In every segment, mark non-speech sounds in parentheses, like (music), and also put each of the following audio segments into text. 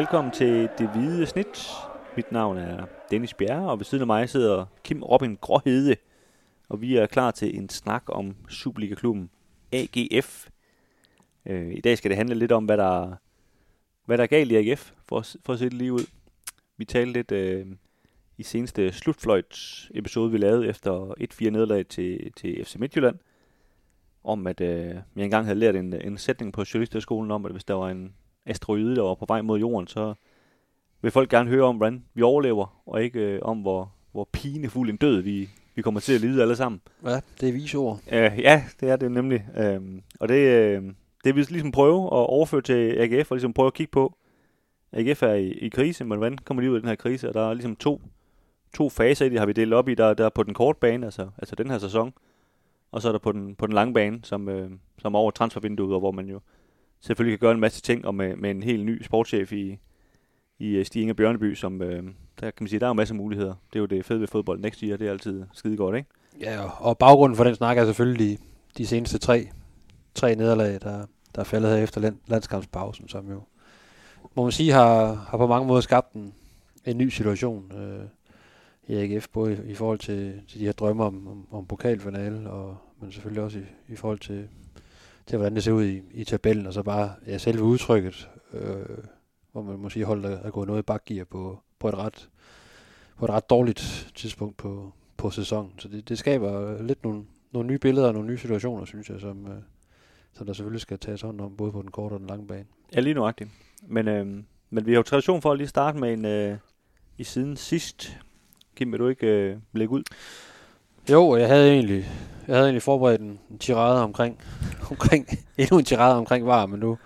Velkommen til Det Hvide Snit. Mit navn er Dennis Bjerre, og ved siden af mig sidder Kim Robin Gråhede. Og vi er klar til en snak om Superliga-klubben AGF. Øh, I dag skal det handle lidt om, hvad der, hvad der er galt i AGF, for, for at se det lige ud. Vi talte lidt øh, i seneste slutfløjts episode, vi lavede efter 1-4 nederlag til, til FC Midtjylland, om at øh, jeg engang havde lært en, en sætning på journalisterskolen om, at hvis der var en asteroide, der var på vej mod jorden, så vil folk gerne høre om, hvordan vi overlever, og ikke øh, om, hvor, hvor pinefuld en død vi, vi kommer til at lide alle sammen. Ja, det er vise ord. Øh, ja, det er det nemlig. Øhm, og det, øh, det vil vi ligesom prøve at overføre til AGF, og ligesom prøve at kigge på. AGF er i, i krise, men hvordan kommer de ud af den her krise? Og der er ligesom to, to faser i det, har vi delt op i. Der, der er på den korte bane, altså, altså den her sæson, og så er der på den, på den lange bane, som, øh, som er over transfervinduet, og hvor man jo selvfølgelig kan gøre en masse ting, og med, med en helt ny sportschef i, i øh, Stig Inger Bjørneby, som, øh, der kan man sige, der er jo masser af muligheder. Det er jo det fede ved fodbold next year, det er altid skide godt, ikke? Ja, og- baggrunden for den snak er selvfølgelig de, de seneste tre, tre nederlag, der, der er faldet her efter land, landskampspausen, som jo, må man sige, har, har på mange måder skabt en, en ny situation øh, i AGF, både i, i forhold til, til de her drømme om, om, om pokalfinale, og, men selvfølgelig også i, i forhold til, til, hvordan det ser ud i, i tabellen, og så bare ja, selve udtrykket, øh, hvor man må sige, holdet er, gået noget i bakgear på, på et ret på et ret dårligt tidspunkt på, på sæsonen. Så det, det skaber lidt nogle, nogle nye billeder og nogle nye situationer, synes jeg, som, øh, som der selvfølgelig skal tages hånd om, både på den korte og den lange bane. Ja, lige nuagtigt. Men, øh, men vi har jo tradition for at lige starte med en øh, i siden sidst. Kim, vil du ikke øh, lægge ud? Jo, jeg havde egentlig, jeg havde egentlig forberedt en, tirade omkring, (laughs) omkring, endnu en tirade omkring var, men nu,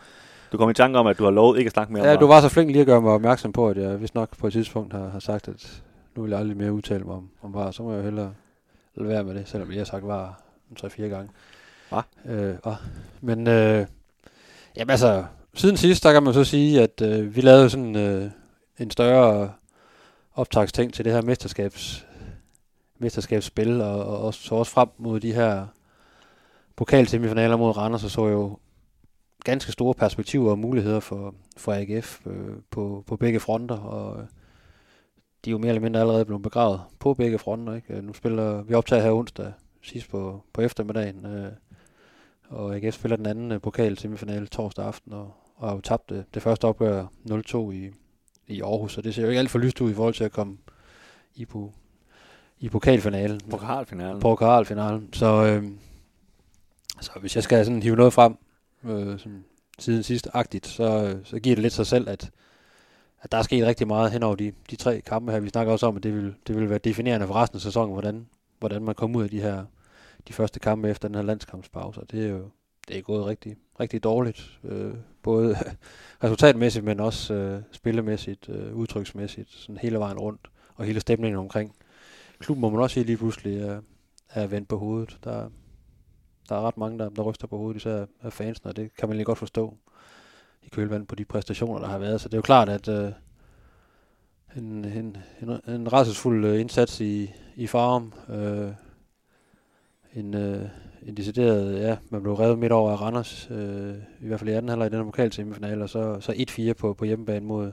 Du kom i tanke om, at du har lovet ikke at snakke mere om ja, du var så flink lige at gøre mig opmærksom på, at jeg vist nok på et tidspunkt har, har sagt, at nu vil jeg aldrig mere udtale mig om, om var, så må jeg jo hellere lade være med det, selvom jeg har sagt var en 3-4 gange. Hva? Øh, hva? Men, øh, jamen altså, siden sidst, der kan man så sige, at øh, vi lavede sådan øh, en større optagsting til det her mesterskabs, mesterskabsspil, og, og også, så også frem mod de her pokalsemifinaler mod Randers, og så jo ganske store perspektiver og muligheder for, for AGF øh, på, på begge fronter, og øh, de er jo mere eller mindre allerede blevet begravet på begge fronter. Ikke? Øh, nu spiller vi optager her onsdag, sidst på, på eftermiddagen, øh, og AGF spiller den anden øh, pokal semifinale torsdag aften, og, og har jo tabt det, det første opgør 0-2 i, i Aarhus, så det ser jo ikke alt for lyst ud i forhold til at komme i, på, i pokalfinalen. Pokalfinalen. Pokalfinalen. Så, øh, så hvis jeg skal sådan hive noget frem, øh, sådan siden sidst agtigt, så, øh, så giver det lidt sig selv, at, at der er sket rigtig meget hen over de, de tre kampe her. Vi snakker også om, at det vil, det vil være definerende for resten af sæsonen, hvordan, hvordan man kommer ud af de her de første kampe efter den her landskampspause. Og det er jo det er gået rigtig, rigtig dårligt. Øh, både (laughs) resultatmæssigt, men også øh, spillemæssigt, øh, udtryksmæssigt, sådan hele vejen rundt. Og hele stemningen omkring klubben, må man også sige lige pludselig er, er vendt på hovedet. Der, der er ret mange, der, der ryster på hovedet, især af fansene, og det kan man lige godt forstå i kølvandet på de præstationer, der har været. Så det er jo klart, at øh, en, en, en, en rædselsfuld øh, indsats i, i Farum, øh, en, øh, en decideret, ja, man blev revet midt over af Randers, øh, i hvert fald i anden halvleg i den her pokalsemifinale, og så, så 1-4 på, på hjemmebane mod,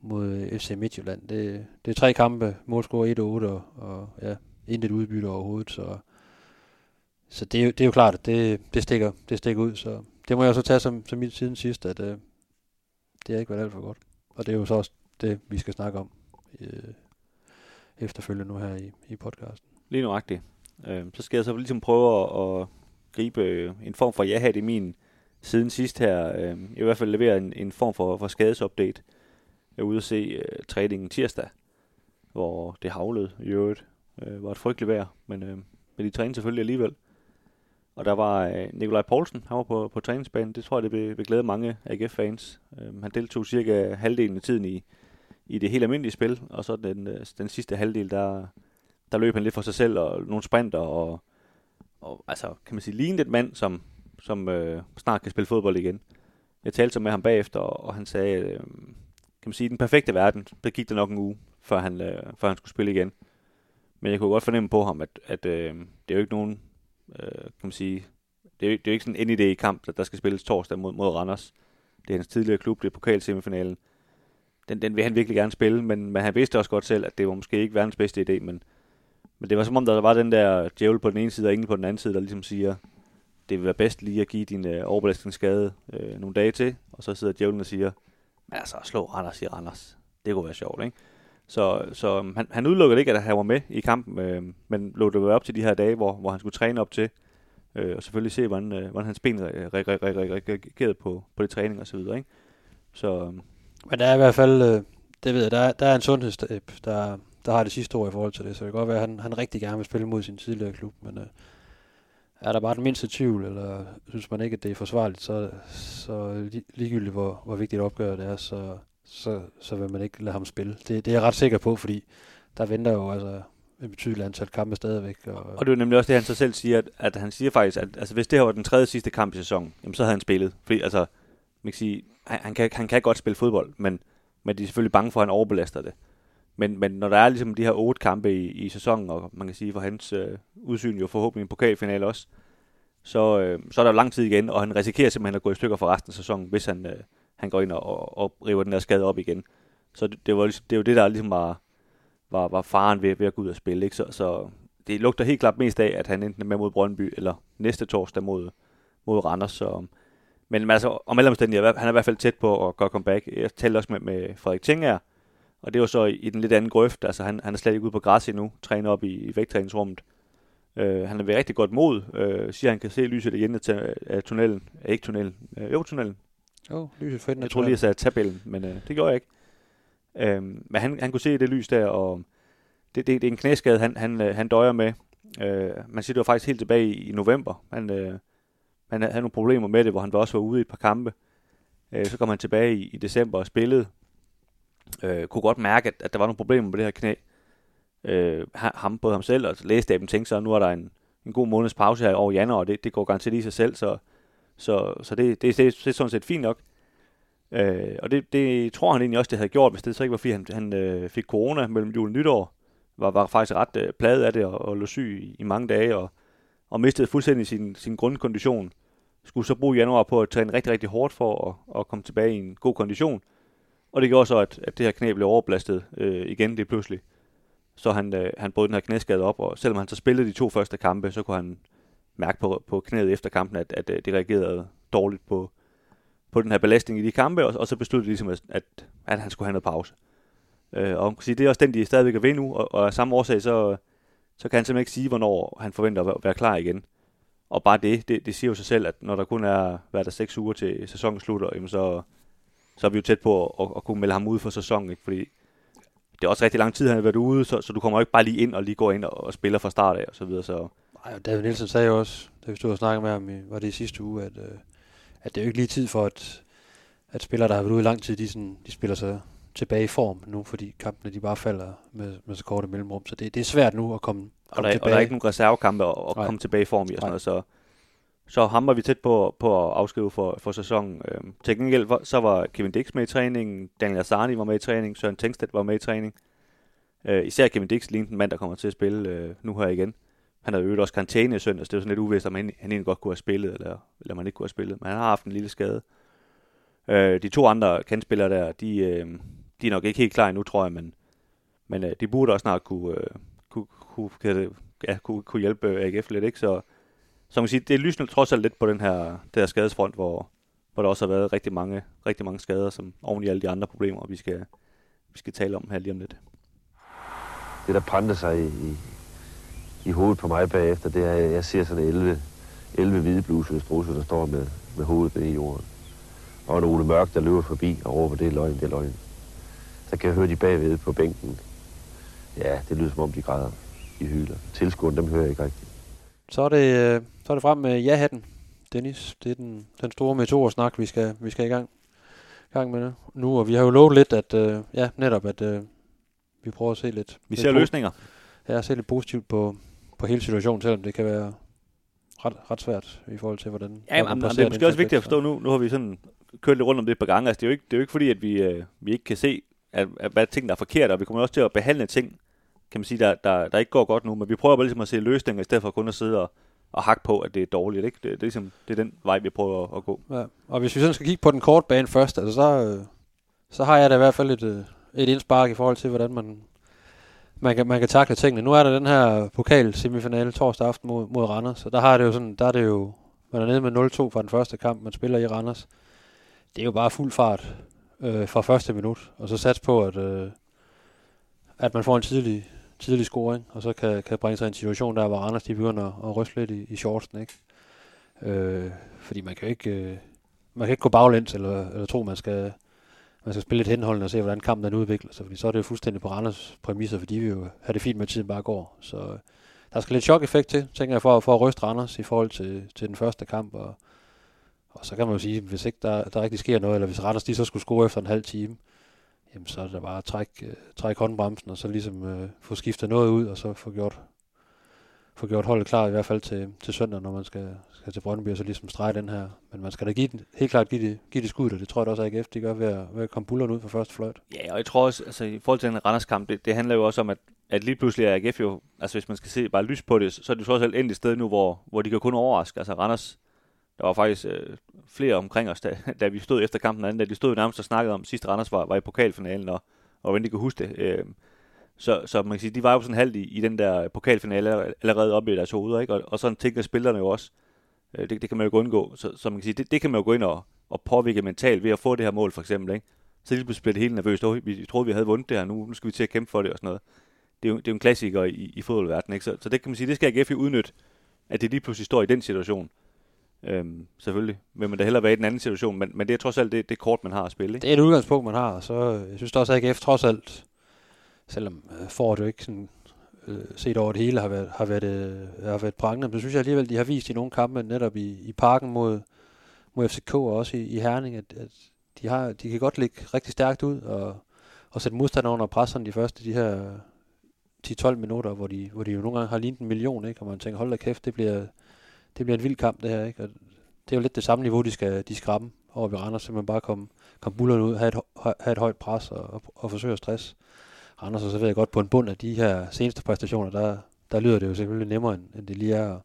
mod FC Midtjylland. Det, det er tre kampe, målscore 1-8, og, og ja, intet udbytte overhovedet, så, så det, er jo- det er jo klart, at det, det, stikker, det stikker ud, så det må jeg så tage som, som mit siden sidst, at øh, det har ikke været alt for godt. Og det er jo så også det, vi skal snakke om øh, efterfølgende nu her i, i podcasten. Lige nuagtigt. Øh, så skal jeg så ligesom prøve at, at gribe øh, en form for ja i min siden sidst her. Øh, I hvert fald levere en, en form for, for skadesupdate. Jeg var ude at se øh, træningen tirsdag, hvor det havlede i øvrigt. Øh, var et frygteligt vejr, men, øh, men de trænede selvfølgelig alligevel. Og der var øh, Nikolaj Poulsen, han var på, på træningsbanen. Det tror jeg, det vil, vil glæde mange AGF-fans. Øh, han deltog cirka halvdelen af tiden i, i det helt almindelige spil, og så den, øh, den sidste halvdel, der, der løb han lidt for sig selv, og nogle sprinter, og, og altså, kan man sige, lignede et mand, som, som øh, snart kan spille fodbold igen. Jeg talte så med ham bagefter, og, og han sagde, øh, kan man sige, i den perfekte verden, der gik det nok en uge, før han, øh, før han skulle spille igen. Men jeg kunne godt fornemme på ham, at, at øh, det er jo ikke nogen, øh, kan man sige, det er, jo, det er jo ikke sådan en idé i kamp, at der skal spilles torsdag mod, mod Randers. Det er hans tidligere klub, det er pokalsemifinalen. den, den vil han virkelig gerne spille, men, men han vidste også godt selv, at det var måske ikke verdens bedste idé, men, men det var som om, der var den der djævel på den ene side og engel på den anden side, der ligesom siger, det vil være bedst lige at give din øh, overbelastningsskade øh, nogle dage til, og så sidder djævlen og siger, men altså, slå Randers i Randers. Det kunne være sjovt, ikke? Så, så øhm, han, han udelukkede ikke, at han var med i kampen, øh, men lå det være op til de her dage, hvor, hvor han skulle træne op til, øh, og selvfølgelig se, hvordan, øh, hvordan hans ben reagerede på, på det træning og så videre, ikke? Så, øhm, men der er i hvert fald, øh, det ved jeg, der, der er en sundhedsstab, der, der har det sidste ord i forhold til det, så det kan godt være, at han, han rigtig gerne vil spille mod sin tidligere klub, men øh, er der bare den mindste tvivl, eller synes man ikke, at det er forsvarligt, så, så ligegyldigt hvor, hvor vigtigt opgør det er, så, så, så vil man ikke lade ham spille. Det, det er jeg ret sikker på, fordi der venter jo altså et betydeligt antal kampe stadigvæk. Og, og det er jo nemlig også det, han så selv siger, at, at han siger faktisk, at altså, hvis det her var den tredje sidste kamp i sæsonen, jamen, så havde han spillet. Fordi altså, man kan sige, han, han, kan, han kan godt spille fodbold, men, men de er selvfølgelig bange for, at han overbelaster det. Men, men når der er ligesom de her otte kampe i, i sæsonen, og man kan sige for hans øh, udsyn jo forhåbentlig en pokalfinale også, så, øh, så er der jo lang tid igen, og han risikerer simpelthen at gå i stykker for resten af sæsonen, hvis han, øh, han går ind og, og, og river den der skade op igen. Så det, det, var, ligesom, det er jo det, der ligesom var, var, var faren ved, ved at gå ud og spille. Ikke? Så, så det lugter helt klart mest af, at han enten er med mod Brøndby, eller næste torsdag mod, mod Randers. Så, men altså, om alle omstændigheder, han er i hvert fald tæt på at gøre comeback. Jeg talte også med, med Frederik Tinger, og det var så i, i den lidt anden grøft. Altså, han, han er slet ikke ude på græs endnu, træner op i, i vægttræningsrummet. Uh, han er ved rigtig godt mod, uh, siger han kan se lyset igen af, af tunnelen. Uh, ikke tunnelen, uh, jo tunnelen. Jo, lyset for Jeg tror lige, jeg sagde tabellen, men uh, det gjorde jeg ikke. Uh, men han, han kunne se det lys der, og det, det, det er en knæskade, han, han, han døjer med. Uh, man siger, det var faktisk helt tilbage i, i november. Han, uh, han havde nogle problemer med det, hvor han også var ude i et par kampe. Uh, så kom han tilbage i, i december og spillede øh, kunne godt mærke, at, at der var nogle problemer med det her knæ. Øh, ham, både ham selv og lægestaben tænkte så, at nu er der en, en god måneds pause her over januar, og det, det går garanteret i sig selv, så, så, så det, det, det, det er sådan set fint nok. Øh, og det, det tror han egentlig også, det havde gjort, hvis det så ikke var, fordi han, han øh, fik corona mellem jul og nytår. Var, var faktisk ret øh, pladet af det og, og lå syg i, i mange dage, og, og mistede fuldstændig sin, sin grundkondition. Skulle så bruge januar på at træne rigtig, rigtig hårdt for at, at komme tilbage i en god kondition. Og det gjorde så, at, at det her knæ blev overbelastet øh, igen det pludselig. Så han, øh, han brød den her knæskade op, og selvom han så spillede de to første kampe, så kunne han mærke på, på knæet efter kampen, at, at, øh, det reagerede dårligt på, på den her belastning i de kampe, og, og så besluttede de ligesom, at, at, at han skulle have noget pause. Øh, og man kan sige, det er også den, de stadigvæk er ved nu, og, og af samme årsag, så, så kan han simpelthen ikke sige, hvornår han forventer at være klar igen. Og bare det, det, det siger jo sig selv, at når der kun er, hvad der, seks uger til sæsonen slutter, jamen så, så er vi jo tæt på at, at, at kunne melde ham ud for sæsonen, ikke? fordi det er også rigtig lang tid, han har været ude, så, så du kommer ikke bare lige ind og lige går ind og, og spiller fra start af og så videre. Så. Ej, David Nielsen sagde jo også, da vi stod og snakkede med ham, i, var det i sidste uge, at, øh, at det er jo ikke lige tid for, at, at spillere, der har været ude i lang tid, de, sådan, de spiller sig tilbage i form nu, fordi kampene de bare falder med, med så korte mellemrum. Så det, det er svært nu at komme, komme og der, tilbage. Og der er ikke nogen reservekampe at, at komme tilbage i form i og sådan noget, så, så ham var vi tæt på, på at afskrive for, for sæsonen. Øhm, til gengæld så var Kevin Dix med i træningen, Daniel Asani var med i træning, Søren Tengstedt var med i træning. Øh, især Kevin Dix lignede en mand, der kommer til at spille øh, nu her igen. Han har øvet også karantæne i søndags. Det var sådan lidt uvist, om han, han egentlig godt kunne have spillet, eller, eller man ikke kunne have spillet. Men han har haft en lille skade. Øh, de to andre kandspillere der, de, øh, de er nok ikke helt klar endnu, tror jeg, men, men øh, de burde også snart kunne, øh, kunne, kunne, kunne, ja, kunne, kunne hjælpe AGF lidt, ikke? Så, så man kan sige, det lysner trods alt lidt på den her, den her skadesfront, hvor, hvor der også har været rigtig mange, rigtig mange skader, som oven i alle de andre problemer, vi skal, vi skal tale om her lige om lidt. Det, der brændte sig i, i, i hovedet på mig bagefter, det er, at jeg ser sådan 11, 11 hvide blusede struse, der står med, med hovedet nede i jorden. Og en Ole Mørk, der løber forbi og råber, det er løgn, det er løgn. Så kan jeg høre de bagved på bænken. Ja, det lyder som om, de græder. De hyler. Tilskuerne, dem hører jeg ikke rigtigt. Så er det, øh, så er det frem med ja-hatten. Dennis, det er den, den store meteorsnak, vi skal, vi skal i gang, gang med nu. Og vi har jo lovet lidt, at øh, ja, netop, at øh, vi prøver at se lidt... Vi ser lidt løsninger. Ja, se lidt positivt på, på hele situationen, selvom det kan være ret, ret svært i forhold til, hvordan... Ja, men, det er måske også vigtigt at forstå nu. Nu har vi sådan kørt lidt rundt om det et par gange. Altså, det er jo ikke, det er jo ikke fordi, at vi, øh, vi ikke kan se, at, at, hvad ting der er forkert, og vi kommer også til at behandle ting, kan man sige, der, der, der ikke går godt nu, men vi prøver bare ligesom at se løsninger, i stedet for kun at sidde og, og hakke på, at det er dårligt. Ikke? Det, det, er ligesom, det er den vej, vi prøver at, at gå. Ja. Og hvis vi sådan skal kigge på den korte bane først, altså så, øh, så har jeg da i hvert fald et, øh, et indspark i forhold til, hvordan man, man kan, man kan takle tingene. Nu er der den her pokal semifinale torsdag aften mod, mod Randers, og der har det jo sådan, der er det jo, man er nede med 0-2 fra den første kamp, man spiller i Randers. Det er jo bare fuld fart øh, fra første minut, og så sats på, at, øh, at man får en tidlig, tidlig scoring, og så kan, kan bringe sig i en situation der, hvor Randers de begynder at, at ryste lidt i, i shortsen, ikke? Øh, fordi man kan ikke, øh, man kan ikke gå baglæns, eller, eller tro, man skal, man skal spille lidt henholdende og se, hvordan kampen den udvikler sig, fordi så er det jo fuldstændig på Randers præmisser, fordi vi jo har det fint med, at tiden bare går. Så øh, der skal lidt chok-effekt til, tænker jeg, for, for at ryste Randers i forhold til, til den første kamp, og, og så kan man jo sige, hvis ikke der, der rigtig sker noget, eller hvis Randers de så skulle score efter en halv time, jamen så er det bare at trække, øh, trække håndbremsen, og så ligesom øh, få skiftet noget ud, og så få gjort, få gjort holdet klar i hvert fald til, til søndag, når man skal, skal til Brøndby, og så ligesom strege den her. Men man skal da give den, helt klart give det, give det skud, og det tror jeg da også, at AGF de gør ved at, ved at komme bullerne ud for første fløjt. Ja, og jeg tror også, altså i forhold til den Randers kamp, det, det handler jo også om, at, at lige pludselig er AGF jo, altså hvis man skal se bare lys på det, så er det jo også endt et sted nu, hvor, hvor de kan kun overraske. Altså Randers, der var faktisk øh, flere omkring os, da, da vi stod efter kampen anden, da de stod nærmest og snakkede om, sidste Randers var, var i pokalfinalen, og, og hvordan de kunne huske det. Øh, så, så man kan sige, de var jo sådan halvt i, i den der pokalfinale allerede oppe i deres hoveder, ikke? Og, og sådan tænker spillerne jo også. Øh, det, det kan man jo ikke undgå. Så, så man kan sige, det, det kan man jo gå ind og, og påvirke mentalt ved at få det her mål, for eksempel, ikke? Så lige pludselig bliver det helt nervøst. Oh, vi troede, vi havde vundet det her nu. Nu skal vi til at kæmpe for det og sådan noget. Det er jo, det er jo en klassiker i, i fodboldverdenen, ikke? Så, så det kan man sige, det skal AGF udnytte, at det lige pludselig står i den situation. Øhm, selvfølgelig vil man da hellere være i den anden situation, men, men det er trods alt det, det kort, man har at spille. Ikke? Det er et udgangspunkt, man har, så øh, jeg synes også, at AGF trods alt, selvom øh, får jo ikke sådan, øh, set over det hele, har været, har været, øh, har været prangende, men så synes jeg alligevel, de har vist i nogle kampe, netop i, i parken mod, mod FCK og også i, i Herning, at, at de, har, de kan godt ligge rigtig stærkt ud og, og sætte modstanderne under pres de første de her øh, 10-12 minutter, hvor de, hvor de jo nogle gange har lignet en million, ikke? og man tænker, hold da kæft, det bliver, det bliver en vild kamp det her, ikke? Og det er jo lidt det samme niveau, de skal, de skal ramme over ved Randers, så man bare komme, komme bullerne ud, have et, have et højt pres og, og, og forsøge at stress Randers, og så ved jeg godt, på en bund af de her seneste præstationer, der, der lyder det jo selvfølgelig nemmere, end, end det lige er at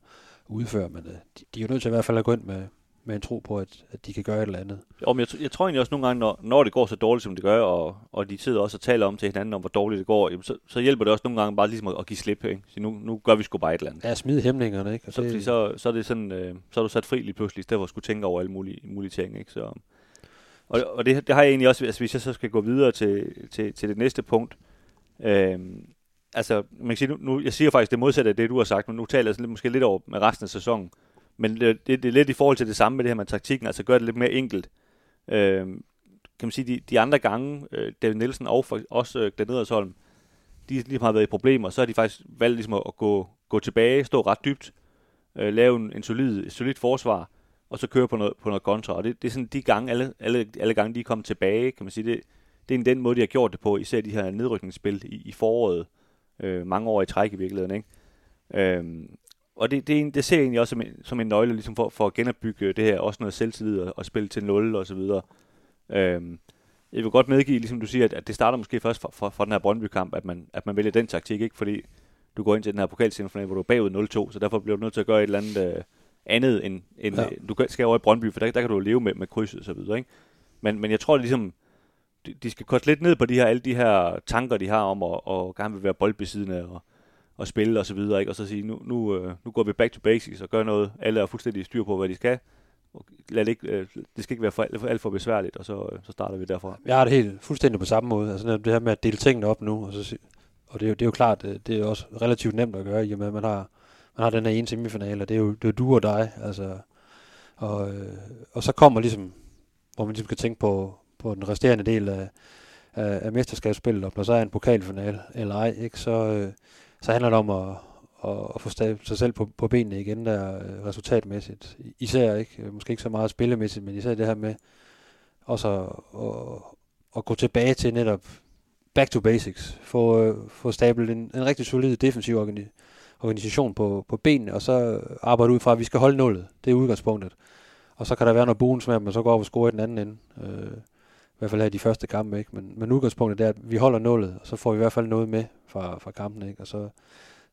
udføre, men øh, de, de er jo nødt til i hvert fald at gå ind med, med en tro på, at, at de kan gøre et eller andet. Jo, men jeg, jeg tror egentlig også nogle gange, når, når det går så dårligt, som det gør, og, og de sidder også og taler om til hinanden, om hvor dårligt det går, jamen, så, så hjælper det også nogle gange bare ligesom at, at give slip. Ikke? Så nu, nu gør vi sgu bare et eller andet. Ja, smide hæmningerne. Ikke? Og så, det... så, så, er det sådan, øh, så er du sat fri lige pludselig, i stedet for at skulle tænke over alle mulige, mulige ting. Ikke? Så, og og det, det har jeg egentlig også, altså, hvis jeg så skal gå videre til, til, til det næste punkt. Øh, altså, man kan sige, nu, nu, jeg siger faktisk det modsatte af det, du har sagt, men nu taler jeg sådan lidt, måske lidt over med resten af sæsonen. Men det, det, det er lidt i forhold til det samme med det her med taktikken, altså gør det lidt mere enkelt. Øh, kan man sige, de, de andre gange, øh, David Nielsen og for, også øh, Glenn Edersholm, de ligesom har været i problemer, så har de faktisk valgt ligesom at gå, gå tilbage, stå ret dybt, øh, lave en, en solid, solid forsvar, og så køre på noget, på noget kontra. Og det, det er sådan de gange, alle, alle, alle gange de er kommet tilbage, kan man sige, det, det er den måde, de har gjort det på, især de her nedrykningsspil i, i foråret, øh, mange år i træk i virkeligheden, ikke? Øh, og det, det, det ser jeg egentlig også som en, som en nøgle ligesom for, for at genopbygge det her, også noget selvtillid og, og spille til 0 og så videre. Øhm, jeg vil godt medgive, ligesom du siger, at, at det starter måske først fra, fra, fra den her Brøndby-kamp, at man, at man vælger den taktik, ikke fordi du går ind til den her pokalsemifinal, hvor du er bagud 0-2, så derfor bliver du nødt til at gøre et eller andet øh, andet, end, end ja. øh, du skal over i Brøndby, for der, der kan du leve med, med krydset og så videre. Ikke? Men, men jeg tror ligesom, de, de skal koste lidt ned på de her, alle de her tanker, de har om at, at gerne vil være boldbesiddende og, og spille og så videre, ikke? og så sige, nu, nu, øh, nu går vi back to basics og gør noget, alle er fuldstændig styr på, hvad de skal, lad det, ikke, øh, det skal ikke være for, for, alt for besværligt, og så, øh, så starter vi derfra. Jeg har det helt fuldstændig på samme måde, altså det her med at dele tingene op nu, og, så, og det, er jo, det er jo klart, det er også relativt nemt at gøre, i og med at man har, man har den her ene semifinale, og det er jo, det er jo du og dig, altså, og, og så kommer ligesom, hvor man ligesom skal tænke på, på den resterende del af, af, af mesterskabsspillet, om der så er en pokalfinale eller ej, ikke, så, øh, så handler det om at, at, at få sig selv på, på benene igen der øh, resultatmæssigt. Især ikke, øh, måske ikke så meget spillemæssigt, men især det her med også at, at, at gå tilbage til netop back to basics. Få, øh, få stablet en, en rigtig solid defensiv organisation på, på benene, og så arbejde ud fra, at vi skal holde nullet. Det er udgangspunktet. Og så kan der være noget bonus med, at man så går op og scorer i den anden ende. Øh, hvert fald her i de første kampe, ikke? Men, men udgangspunktet er, at vi holder nullet, og så får vi i hvert fald noget med fra, fra kampen, ikke? Og så,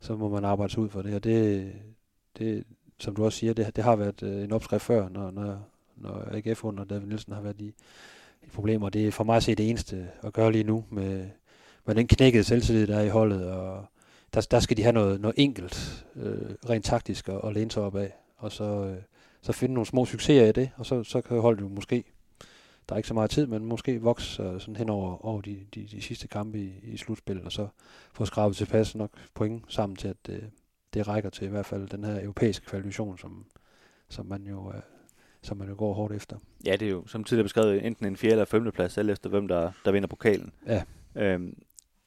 så må man arbejde sig ud for det. Og det, det som du også siger, det, det har været øh, en opskrift før, når, når, når AGF under David Nielsen har været i, i problemer. det er for mig at se det eneste at gøre lige nu med, med den knækkede selvtillid, der er i holdet, og der, der skal de have noget, noget enkelt, øh, rent taktisk og, at læne sig op af, og så, øh, så finde nogle små succeser i det, og så, så kan holdet jo måske, der er ikke så meget tid, men måske vokse øh, sådan hen over, over de, de, de sidste kampe i, i slutspillet, og så få skrabet tilpas nok point sammen til, at øh, det rækker til i hvert fald den her europæiske kvalifikation, som, som man jo øh, som man jo går hårdt efter. Ja, det er jo som tidligere beskrevet enten en fjerde eller femte plads, alt efter hvem der, der vinder pokalen. Ja. Øhm,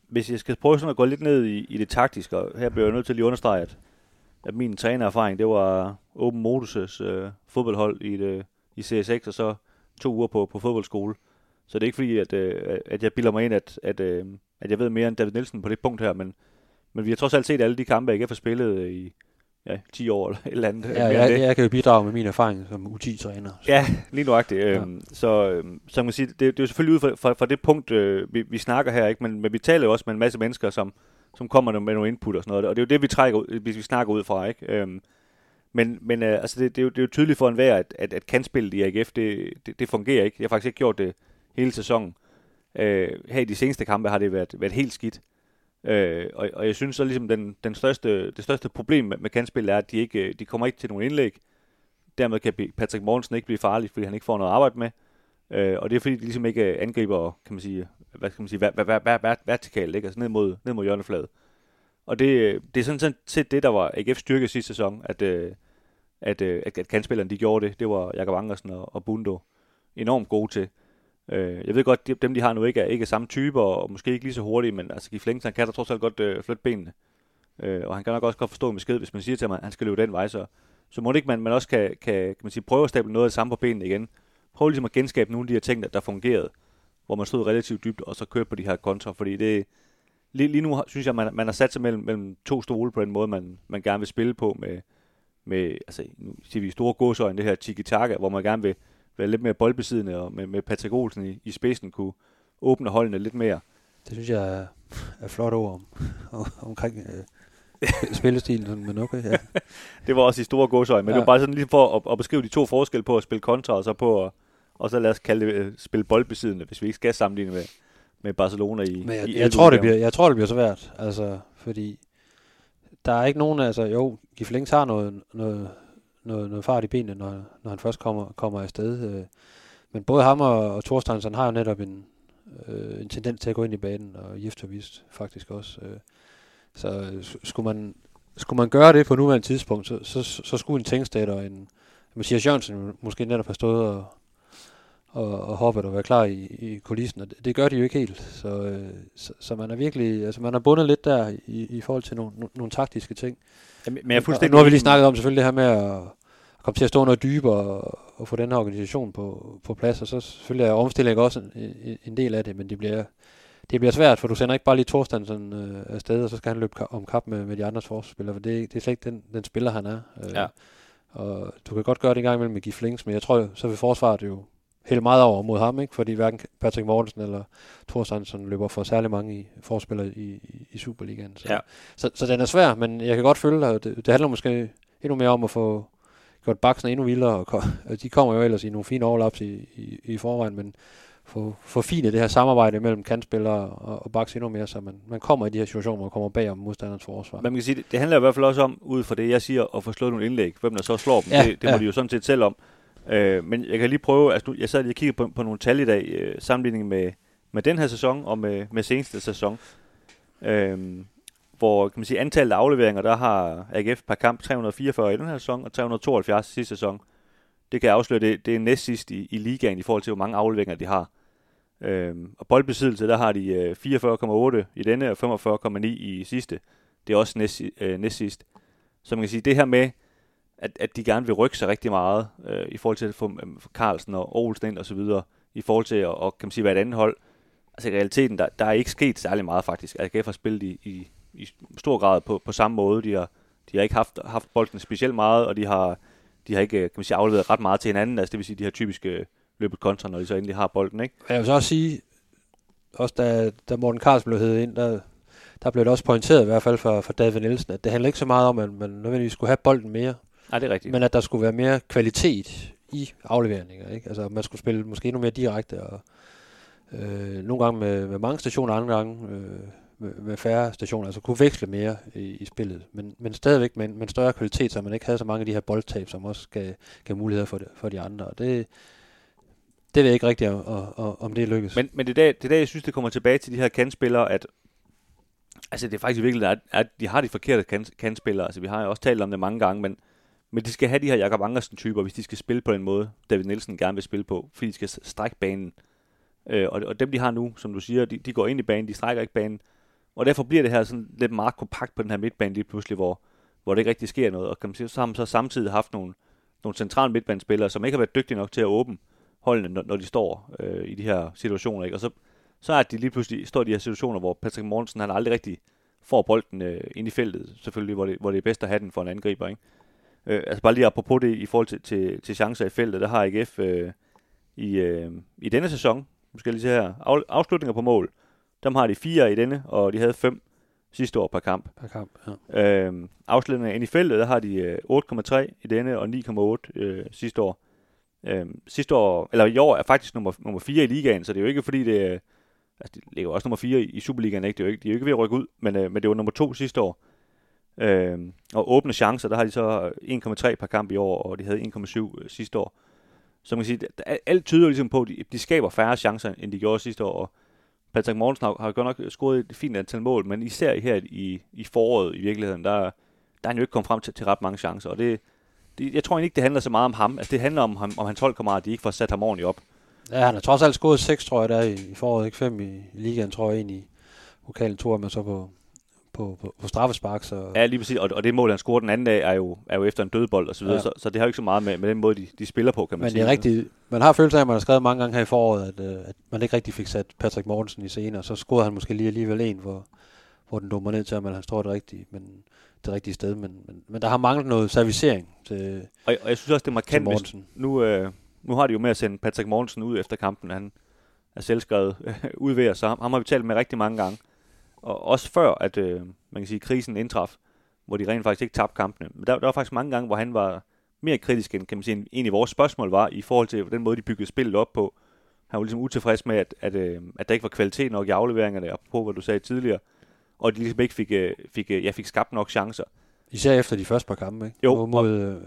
hvis jeg skal prøve sådan at gå lidt ned i, i det taktiske, og her bliver jeg nødt til at lige understrege, at, at min trænererfaring, det var Open Modus' øh, fodboldhold i, det, i CSX, og så to uger på, på fodboldskole. Så det er ikke fordi, at, øh, at jeg bilder mig ind, at, at, øh, at jeg ved mere end David Nielsen på det punkt her, men, men vi har trods alt set alle de kampe, jeg ikke har spillet i ja, 10 år eller et eller andet. Ja, jeg, jeg kan jo bidrage med min erfaring som U10-træner. Så. Ja, lige nuagtigt. Ja. Øhm, så, øhm, så man kan sige, det, det er jo selvfølgelig ud fra, fra, fra det punkt, øh, vi, vi snakker her, ikke? Men, men vi taler jo også med en masse mennesker, som, som kommer med nogle input og sådan noget, og det er jo det, vi trækker, hvis vi snakker ud fra, ikke? Øhm, men men øh, altså det, det, er jo, det er jo tydeligt for enhver, at, at, at kantspillet i AGF, det, det, det fungerer ikke. Jeg har faktisk ikke gjort det hele sæsonen. Øh, her i de seneste kampe har det været, været helt skidt. Øh, og, og jeg synes så ligesom, den, den største, det største problem med, med kandspil er, at de, ikke, de kommer ikke til nogen indlæg. Dermed kan Patrick Morgensen ikke blive farlig, fordi han ikke får noget at arbejde med. Øh, og det er fordi, de ligesom ikke angriber, kan man sige, hvad skal man sige, vertikalt, ikke? Altså ned mod, ned mod hjørnefladet. Og det, det er sådan set det, der var AGF's styrke sidste sæson, at, øh, at, øh, at, at kandspillerne de gjorde det. Det var Jakob Angersen og, og Bundo enormt gode til. Øh, jeg ved godt, dem de har nu ikke er, ikke er samme typer, og måske ikke lige så hurtige, men altså Gif Lengst, han kan da trods alt godt øh, flytte benene. Øh, og han kan nok også godt forstå en besked, hvis man siger til ham, at han skal løbe den vej, så, så må det ikke, man, man også kan, kan, kan man sige, prøve at stable noget af det samme på benene igen. Prøv ligesom at genskabe nogle af de her ting, der, der fungerede, hvor man stod relativt dybt, og så kørte på de her kontra, fordi det, lige, lige nu synes jeg, man, man har sat sig mellem, mellem to stole på den måde, man, man gerne vil spille på med, med altså, nu siger vi store godsøjne, det her tiki-taka, hvor man gerne vil, være lidt mere boldbesiddende, og med, med Patrick Olsen i, i spidsen kunne åbne holdene lidt mere. Det synes jeg er, er flot ord om, om omkring øh, spillestilen, men okay, ja. (laughs) det var også i store godsøjne, men ja. det var bare sådan lige for at, at beskrive de to forskelle på at spille kontra, og så på at, og så lad os kalde det uh, spille boldbesiddende, hvis vi ikke skal sammenligne med, med Barcelona i Men jeg, i jeg, tror, det bliver, jeg tror, det bliver svært, altså, fordi der er ikke nogen, altså jo, Giflings har noget, noget, noget, noget fart i benene, når, når han først kommer, kommer afsted. Øh. Men både ham og, og Thorstensen har jo netop en, øh, en tendens til at gå ind i banen, og Jefter vist faktisk også. Øh. Så øh, skulle man, skulle man gøre det på nuværende tidspunkt, så, så, så skulle en Tengsted og en Mathias Jørgensen måske netop have stået og, og, og hoppet og være klar i, i kulissen, og det, det gør de jo ikke helt. Så, øh, så, så man er virkelig, altså man er bundet lidt der i, i forhold til nogle, no, nogle taktiske ting. Jamen, men jeg fuldstændig nu har vi lige snakket om selvfølgelig det her med at, at komme til at stå noget dybere og, og få den her organisation på, på plads, og så selvfølgelig er omstilling også en, en del af det, men det bliver, det bliver svært, for du sender ikke bare lige Thorsten sådan, øh, afsted, og så skal han løbe om kap med, med de andre forsvarsspillere, for det, det er slet ikke den, den spiller, han er. Øh, ja. Og du kan godt gøre det en gang imellem med Gif Links, men jeg tror, så vil forsvaret jo hælde meget over mod ham, ikke? fordi hverken Patrick Mortensen eller Thor Sandsson løber for særlig mange i forspillere i, i, i Superligaen. Så, ja. så, så, den er svær, men jeg kan godt følge at det, det handler måske endnu mere om at få gjort baksen endnu vildere, og, og de kommer jo ellers i nogle fine overlaps i, i, i forvejen, men få, fine det her samarbejde mellem kantspillere og, og baks endnu mere, så man, man kommer i de her situationer, man kommer bag om modstanderens forsvar. Men man kan sige, det, det handler i hvert fald også om, ud fra det jeg siger, at få slået nogle indlæg. Hvem der så slår dem, ja, det, det ja. må de jo sådan set selv om. Øh, men jeg kan lige prøve, altså nu, jeg sad lige og kiggede på, på nogle tal i dag, øh, sammenligning med, med den her sæson og med, med seneste sæson. Øh, hvor kan man sige, antallet af afleveringer, der har AGF per kamp 344 i den her sæson, og 372 sidste sæson. Det kan jeg afsløre, det, det er næst sidst i, i ligaen i forhold til, hvor mange afleveringer de har. Øhm, og boldbesiddelse, der har de øh, 44,8 i denne og 45,9 i sidste. Det er også næst, øh, næst sidst. Så man kan sige, det her med, at, at de gerne vil rykke sig rigtig meget øh, i forhold til at få øh, Carlsen og Olsen ind og så videre, i forhold til at og, kan man sige, være et andet hold. Altså i realiteten, der, der er ikke sket særlig meget faktisk. Altså, AGF har spillet i, i, i stor grad på, på samme måde. De har, de har ikke haft, haft bolden specielt meget, og de har, de har ikke øh, kan man sige, afleveret ret meget til hinanden. Altså det vil sige, de har typisk øh, løbet kontra, når de så endelig har bolden. Ikke? Jeg vil så også sige, også da, da Morten Carlsen blev heddet ind, der, der blev det også pointeret i hvert fald for, for David Nielsen, at det handler ikke så meget om, at man nødvendigvis skulle have bolden mere. Nej, det er rigtigt. Men at der skulle være mere kvalitet i afleveringer. Ikke? Altså, man skulle spille måske endnu mere direkte, og øh, nogle gange med, med mange stationer, andre gange øh, med, med færre stationer, altså kunne veksle mere i, i spillet, men, men stadigvæk med, med en større kvalitet, så man ikke havde så mange af de her boldtab, som også gav, gav muligheder for, det, for de andre. Og det, det ved jeg ikke rigtigt, om, om det lykkes. Men, men det, er der, det er der, jeg synes, det kommer tilbage til de her kandspillere, at altså det er faktisk virkelig, at, at de har de forkerte kan, kandspillere. Altså vi har jo også talt om det mange gange, men, men de skal have de her Jakob Angersen-typer, hvis de skal spille på den måde, David Nielsen gerne vil spille på, fordi de skal strække banen. Øh, og, og dem, de har nu, som du siger, de, de går ind i banen, de strækker ikke banen. Og derfor bliver det her sådan lidt meget kompakt på den her midtbane lige pludselig, hvor, hvor det ikke rigtig sker noget. Og kan man sige, så har man så samtidig haft nogle, nogle centrale midtbanespillere, som ikke har været dygtige nok til at åbne holdene, når, når de står øh, i de her situationer. Ikke? Og så, så er de lige pludselig står i de her situationer, hvor Patrick Mortensen han aldrig rigtig får bolden øh, ind i feltet, selvfølgelig, hvor det, hvor det er bedst at have den for en angriber. Ikke? Øh, altså bare lige apropos det i forhold til, til, til chancer i feltet, der har AGF øh, i, øh, i denne sæson, måske lige se her, af, afslutninger på mål, dem har de fire i denne, og de havde fem sidste år per kamp. Per kamp, ja. Øh, afslutninger ind i feltet, der har de øh, 8,3 i denne, og 9,8 øh, sidste år. Øh, sidste år, eller i år er faktisk nummer, nummer 4 i ligaen, så det er jo ikke fordi det er, altså de ligger også nummer 4 i, i Superligaen, ikke? Det er jo ikke, de er jo ikke ved at rykke ud, men, øh, men det var nummer 2 sidste år. Øh, og åbne chancer, der har de så øh, 1,3 per kamp i år, og de havde 1,7 øh, sidste år. Så man kan sige, at alt tyder ligesom på, at de, de skaber færre chancer, end de gjorde sidste år, og Patrick Mortensen har, har godt nok scoret et fint antal mål, men især her i, i foråret i virkeligheden, der, der er han jo ikke kommet frem til, til ret mange chancer, og det, det, jeg tror egentlig ikke, det handler så meget om ham. Altså, det handler om, om, om hans holdkammerater, de ikke får sat ham ordentligt op. Ja, han har trods alt scoret 6, tror jeg, der i, i foråret, ikke 5 i, i ligaen, tror jeg, egentlig. i vokalen to, man så på, på, på, på straffespark. Så... Ja, lige præcis. Og, og det mål, han scorede den anden dag, er jo, er jo efter en dødbold og så videre, ja. så, så det har jo ikke så meget med, med den måde, de, de spiller på, kan man Men sige. det er rigtigt. Man har følelse af, at man har skrevet mange gange her i foråret, at, øh, at man ikke rigtig fik sat Patrick Mortensen i scenen, og så scorede han måske lige alligevel en, hvor, hvor den dummer ned til ham, at han står det rigtige, men det rigtige sted. Men, men, men der har manglet noget servicering til Og, og jeg synes også, det er markant, hvis nu, øh, nu har de jo med at sende Patrick Mortensen ud efter kampen. Han er selvskrevet (laughs) ud ved så ham, ham har vi talt med rigtig mange gange. Og også før, at øh, man kan sige, krisen indtraf, hvor de rent faktisk ikke tabte kampene. Men der, der var faktisk mange gange, hvor han var mere kritisk end, kan man sige, en af vores spørgsmål var, i forhold til den måde, de byggede spillet op på. Han var ligesom utilfreds med, at, at, øh, at der ikke var kvalitet nok i afleveringerne, på hvad du sagde tidligere, og de ligesom ikke fik, øh, fik, øh, jeg fik skabt nok chancer. Især efter de første par kampe, ikke? Jo. Mod, mod,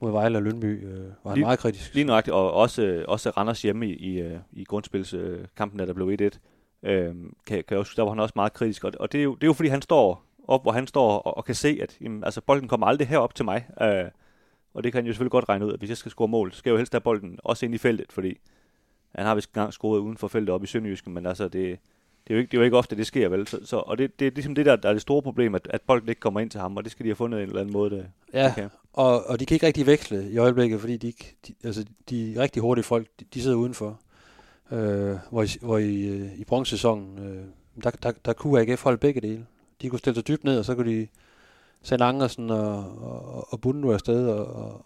mod Vejle og Lønby øh, var han lige, meget kritisk. Lige nøjagtigt, og også, øh, også Randers hjemme i, i, i grundspilskampen, der blev 1-1 øh, kan, kan også, der var han også meget kritisk, og, og det, er jo, det er jo fordi han står op, hvor han står og, og kan se, at jamen, altså, bolden kommer aldrig herop til mig, øh, og det kan han jo selvfølgelig godt regne ud, at hvis jeg skal score mål, så skal jeg jo helst have bolden også ind i feltet, fordi han har vist engang scoret uden for feltet op i Sønderjysken, men altså det, det er, jo ikke, det er jo ikke ofte, det sker vel. Så, så, og det, det er ligesom det, der, der er det store problem, at, at bolden ikke kommer ind til ham, og det skal de have fundet en eller anden måde. Det, ja, okay. og, og de kan ikke rigtig veksle i øjeblikket, fordi de, de, altså, de rigtig hurtige folk, de, de sidder udenfor øh, hvor i, hvor i, øh, i bronzesæsonen, øh, der, der, der kunne AGF holde begge dele. De kunne stille sig dybt ned, og så kunne de sende Angersen og, og, og Bundu afsted og, og,